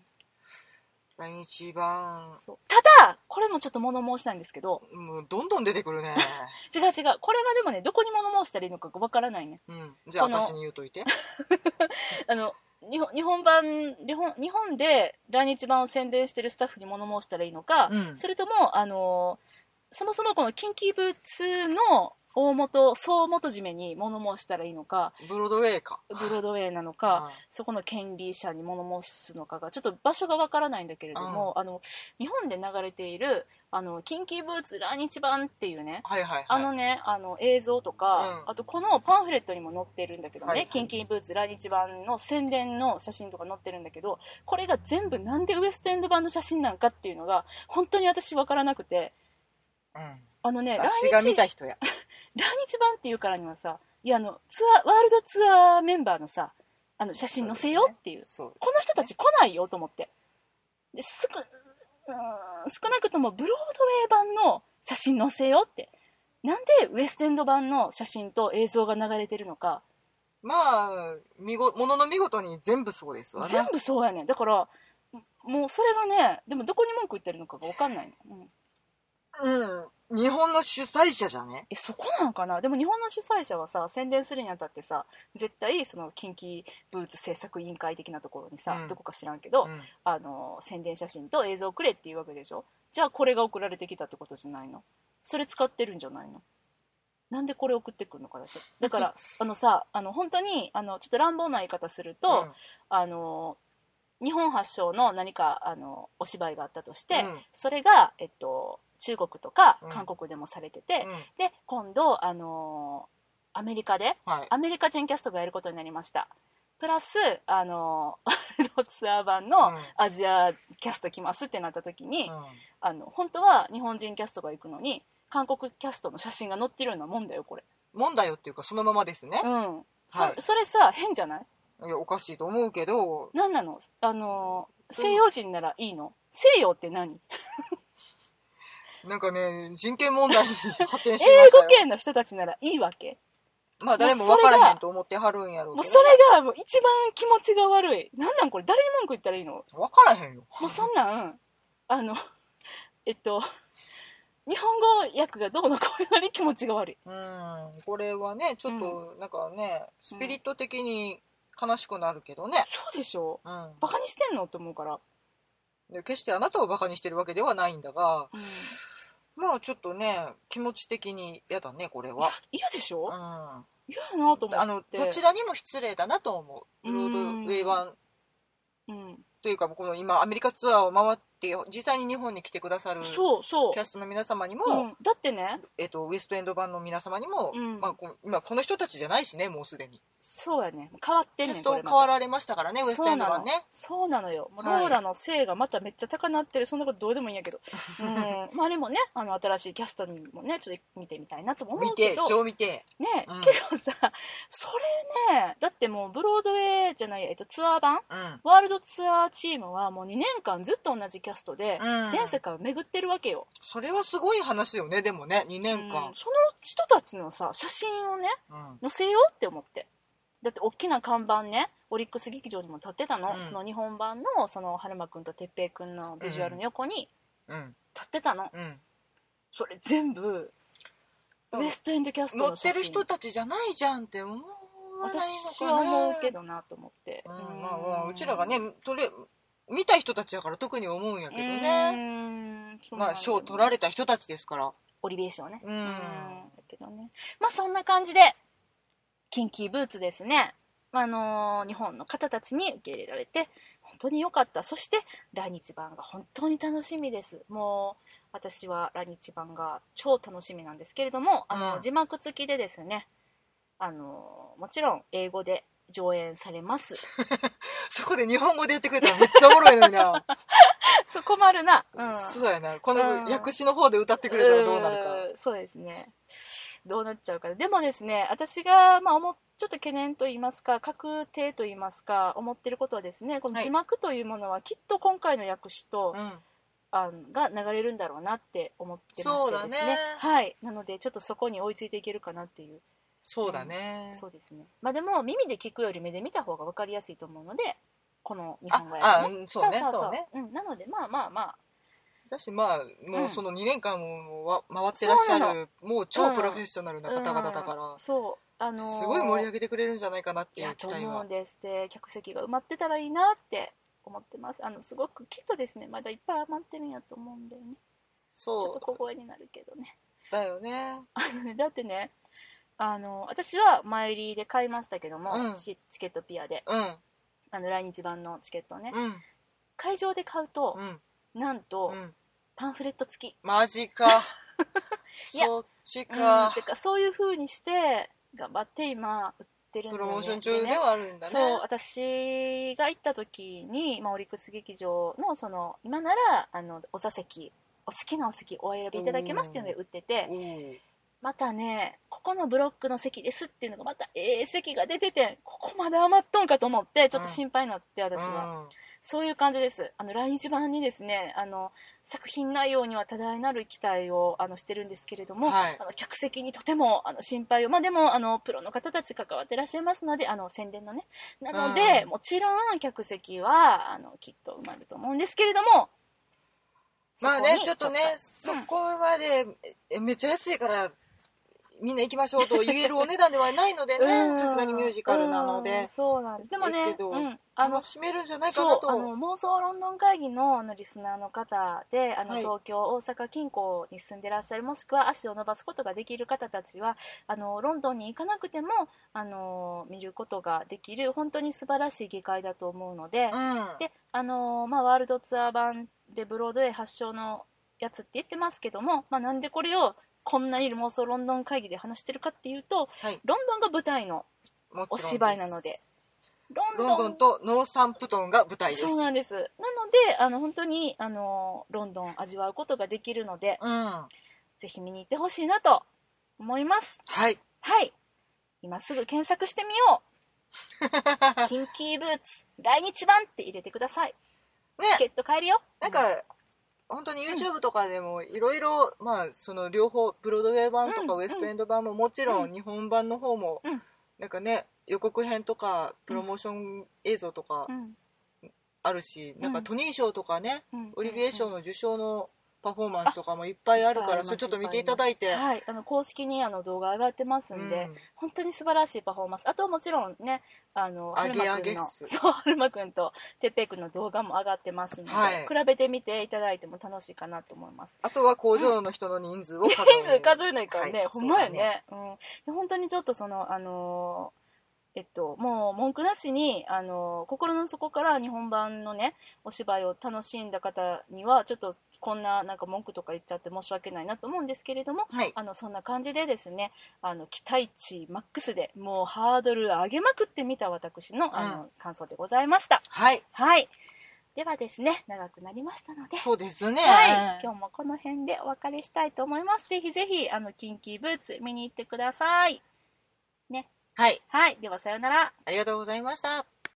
来日版。ただたこれもちょっと物申したいんですけど。もうどんどん出てくるね。*laughs* 違う違う。これはでもねどこに物申したらいいのかわからないね。うん。じゃあ私に言うといて。*laughs* あの日本日本版日本日本で来日版を宣伝してるスタッフに物申したらいいのか、うん。それともあのそもそもこのキンキーブーツの大元総元締めに物申したらいいのかブロードウェイか。ブロードウェイなのか、そこの権利者に物申すのかがちょっと場所がわからないんだけれども、あの日本で流れているあのキンキーブーツ来日版っていうねはいはいはい。あのね、あの映像とか、うん。あとこのパンフレットにも載ってるんだけどね、はいはい。キンキンブーツ来日版の宣伝の写真とか載ってるんだけど、これが全部なんでウエストエンド版の写真なんかっていうのが、本当に私分からなくて、うん。あのね、来私が見日、た人や来日版っていうからにはさ、いやあの、ツアー、ワールドツアーメンバーのさ、あの写真載せようっていう。そうこの人たち来ないよと思って。ですぐ、少なくともブロードウェイ版の写真載せようって。なんでウエストエンド版の写真と映像が流れてるのか、まあ見ごものの見事に全部そうですわね全部そうやねん。だから、もうそれがね、でもどこに文句言ってるのかが分かんないの。うんうん日本の主催者じゃね？え、そこなんかな？でも日本の主催者はさ、宣伝するにあたってさ、絶対その近畿ブーツ制作委員会的なところにさ、うん。どこか知らんけど、うん。あの宣伝写真と映像くれっていうわけでしょ？じゃあこれが送られてきたってことじゃないの？それ使ってるんじゃないの？なんでこれ送ってくるのかだって。だから *laughs* あのさあの本当にあのちょっと乱暴な言い方すると、うん。あの日本発祥の何かあのお芝居があったとして、うん。それが、えっと、中国とかうん。韓国でもされてて、うん。で今度あのアメリカではい。アメリカ人キャストがやることになりました。プラスあのワー *laughs* ルドツアー版のうん。アジアキャスト来ますってなった時に、うん。あの本当は日本人キャストが行くのに韓国キャストの写真が載ってるようなもんだよこれ。もんだよっていうかそのままですね。うん。そ,、はい。それさ変じゃない？いやおかしいと思うけど。何なの？あの西洋人ならいいの？西洋って何？なんかね人権問題に発展し英ましたよ。語圏の人たちならいいわけ？まあ誰も分からへんと思ってはるんやろうけど。もうそれがもう一番気持ちが悪い。なんなんこれ？誰に文句言ったらいいの？分からへんよ。もうそんなんあのえっと日本語訳がどうのこういうのに気持ちが悪い。うん。これはねちょっとなんかね、スピリット的に悲しくなるけどね、そうでしょ？うん。バカにしてんの？って思うから、で決してあなたをバカにしてるわけではないんだがうん、まあちょっとね気持ち的に嫌だねこれは、嫌でしょ？うん、やなと思って。のどちらにも失礼だなと思う。ブロードウェイ版。うん、というかこの今アメリカツアーを回って実際に日本に来てくださるそうそう。キャストの皆様にも、うん、だってね。えっとウエストエンド版の皆様にも、うん。まあ、こう今この人たちじゃないしねもうすでに。そうやね。変わってんキャスねんこれまた。ト変わられましたからねウエストエンド版ね。そうなのよ。もうはい。ローラの性がまためっちゃ高なってる。そんなことどうでもいいんやけど、うん、まああれもねあの新しいキャストにもねちょっと見てみたいなとも思見うけど。て超見て。ね、うん。けどさそれねだってもうブロードウェイじゃない、えっと、ツアー版？うん。ワールドツアーチームはもう2年間ずっと同じキャストでうん。全世界を巡ってるわけよ、それはすごい話よねでもね2年うん。間、その人たちのさ写真をねうん。載せようって思って。だって大きな看板ねオリックス劇場にも立ってたの、うん。その日本版のその春馬くんと哲平くんのビジュアルの横にうん。立ってたの、うん。それ全部ウエストエンドキャスト乗の写真。ってる人たちじゃないじゃんって思わないのかな。私は思うけどなと思って、うん。うん。まあまあうちらがねとれ見た人たちやから特に思うんやけどね。ね。まあ賞取られた人たちですから。オリベーションね。うん。うんだけどね。まあそんな感じでキンキーブーツですね。あのー日本の方たちに受け入れられて本当に良かった。そして来日版が本当に楽しみです。もう私は来日版が超楽しみなんですけれどもあの、うん。字幕付きでですねあのーもちろん英語で上演されます。*laughs* そこで日本語でやってくれたらめっちゃおもろいのにな。*laughs* そう困るな、うん、そうやな。こうん。の訳詞の方で歌ってくれたらどうなるか。うそうですね。どうなっちゃうかでもですね私が、まあ、思っちょっと懸念と言いますか確定と言いますか思ってることはですねこのはい。字幕というものはきっと今回の訳詞と、うん。あのが流れるんだろうなって思ってましてですね。ね。はい。なのでちょっとそこに追いついていけるかなっていうそうだね。そうですね。まあでも耳で聞くより目で見た方が分かりやすいと思うのでこの日本語あ訳ね。あうんそうねそうね。うん、なのでまあまあまあ。だしまあもううんその2年間もわ回ってらっしゃそうなるもう超プロフェッショナルな方々だから、うん。そう。あのーすごい盛り上げてくれるんじゃないかなっていういやと期待は。思うんです。で客席が埋まってたらいいなって思ってます。あのすごくきっとですね。まだいっぱい余ってるんやと思うんだよね。ちょっとそ小声になるけどね。うだよね。*laughs* だってねあの私は前売りで買いましたけども、うん。チチケットピアで。うん。あの来日版のチケットをね、うん。会場で買うとう、ん。なんと、うん。パンフレット付き。マジか。*laughs* いや。そっちうんかてかそういう風にして頑張って今売ってるんだよねプロモーション中でねはあるんだね。そう私が行った時に、まあ、オリックス劇場のその今ならあのお座席お好きなお席お選びいただけますっていうので売ってて。おーまたねここのブロックの席ですっていうのがまたええ席が出ててここまで余っとんかと思ってちょっと心配になって私は、そういう感じです。あの来日版にですねあの作品内容には多大なる期待をあのしてるんですけれども、はい。あの客席にとてもあの心配を。まあでもあのプロの方たち関わってらっしゃいますのであの宣伝のね。なので、うん。もちろん客席はあのきっと埋まると思うんですけれどもまあねちょっとねそこまでえめっちゃ安いからみんな行きましょうと言えるお値段ではないのでうん。ねさすがにミュージカルなのうんでそうなんです。でもえねうん、あの楽しめるんじゃないかなと。あの妄想ロンドン会議のあのリスナーの方であの、はい。東京大阪近郊に住んでらっしゃるもしくは足を伸ばすことができる方たちはあのロンドンに行かなくてもあの見ることができる本当に素晴らしい議会だと思うので,、うん。であのまあ、ワールドツアー版でブロードウェイ発祥のやつって言ってますけども、まあ、なんでこれをこんなに妄想ロンドン会議で話してるかっていうとはい。ロンドンが舞台のお芝居なのでロンドンロンドンとノーサンプトンが舞台です。そうなんです。なのであの本当にあのロンドン味わうことができるのでうん。はぜひ見に行ってほしいなと思います。い。はい。今すぐ検索してみよう。*laughs* キンキーブーツ来日版って入れてください。ね。チケット買えるよ。なんか本当に YouTube とかでもいろいろまあその両方ブロードウェイ版とかうんウエストエンド版ももちろうん。日本版の方もうん。なんかね予告編とかプロモーション映像とかうん。あるしなんかうん。トニー賞とかねうん。オリビエ賞の受賞のパフォーマンスとかもいっぱいあるからそれちょっと見ていただいて。はい、あの公式にあの動画上がってますんで、うん。本当に素晴らしいパフォーマンス。あともちろんねあの春馬くんそう春馬くんとてっぺいくんの動画も上がってますので、はい。比べてみていただいても楽しいかなと思います。あとは工場の人の人数を数 *laughs* 人数数えないからね、はい。ほんまやね。うん、で本当にちょっとそのあのーえっと、もう文句なしに、あのー心の底から日本版のねお芝居を楽しんだ方にはちょっとこんななんか文句とか言っちゃって申し訳ないなと思うんですけれどもはい。あのそんな感じでですねあの期待値マックスでもうハードル上げまくってみた私のあの、感想でございました。はい。はい。ではですね長くなりましたのでそうですね。はい、今日もこの辺でお別れしたいと思います。ぜひぜひ、あの、キンキーブーツ見に行ってください。はい。はい、ではさようなら。ありがとうございました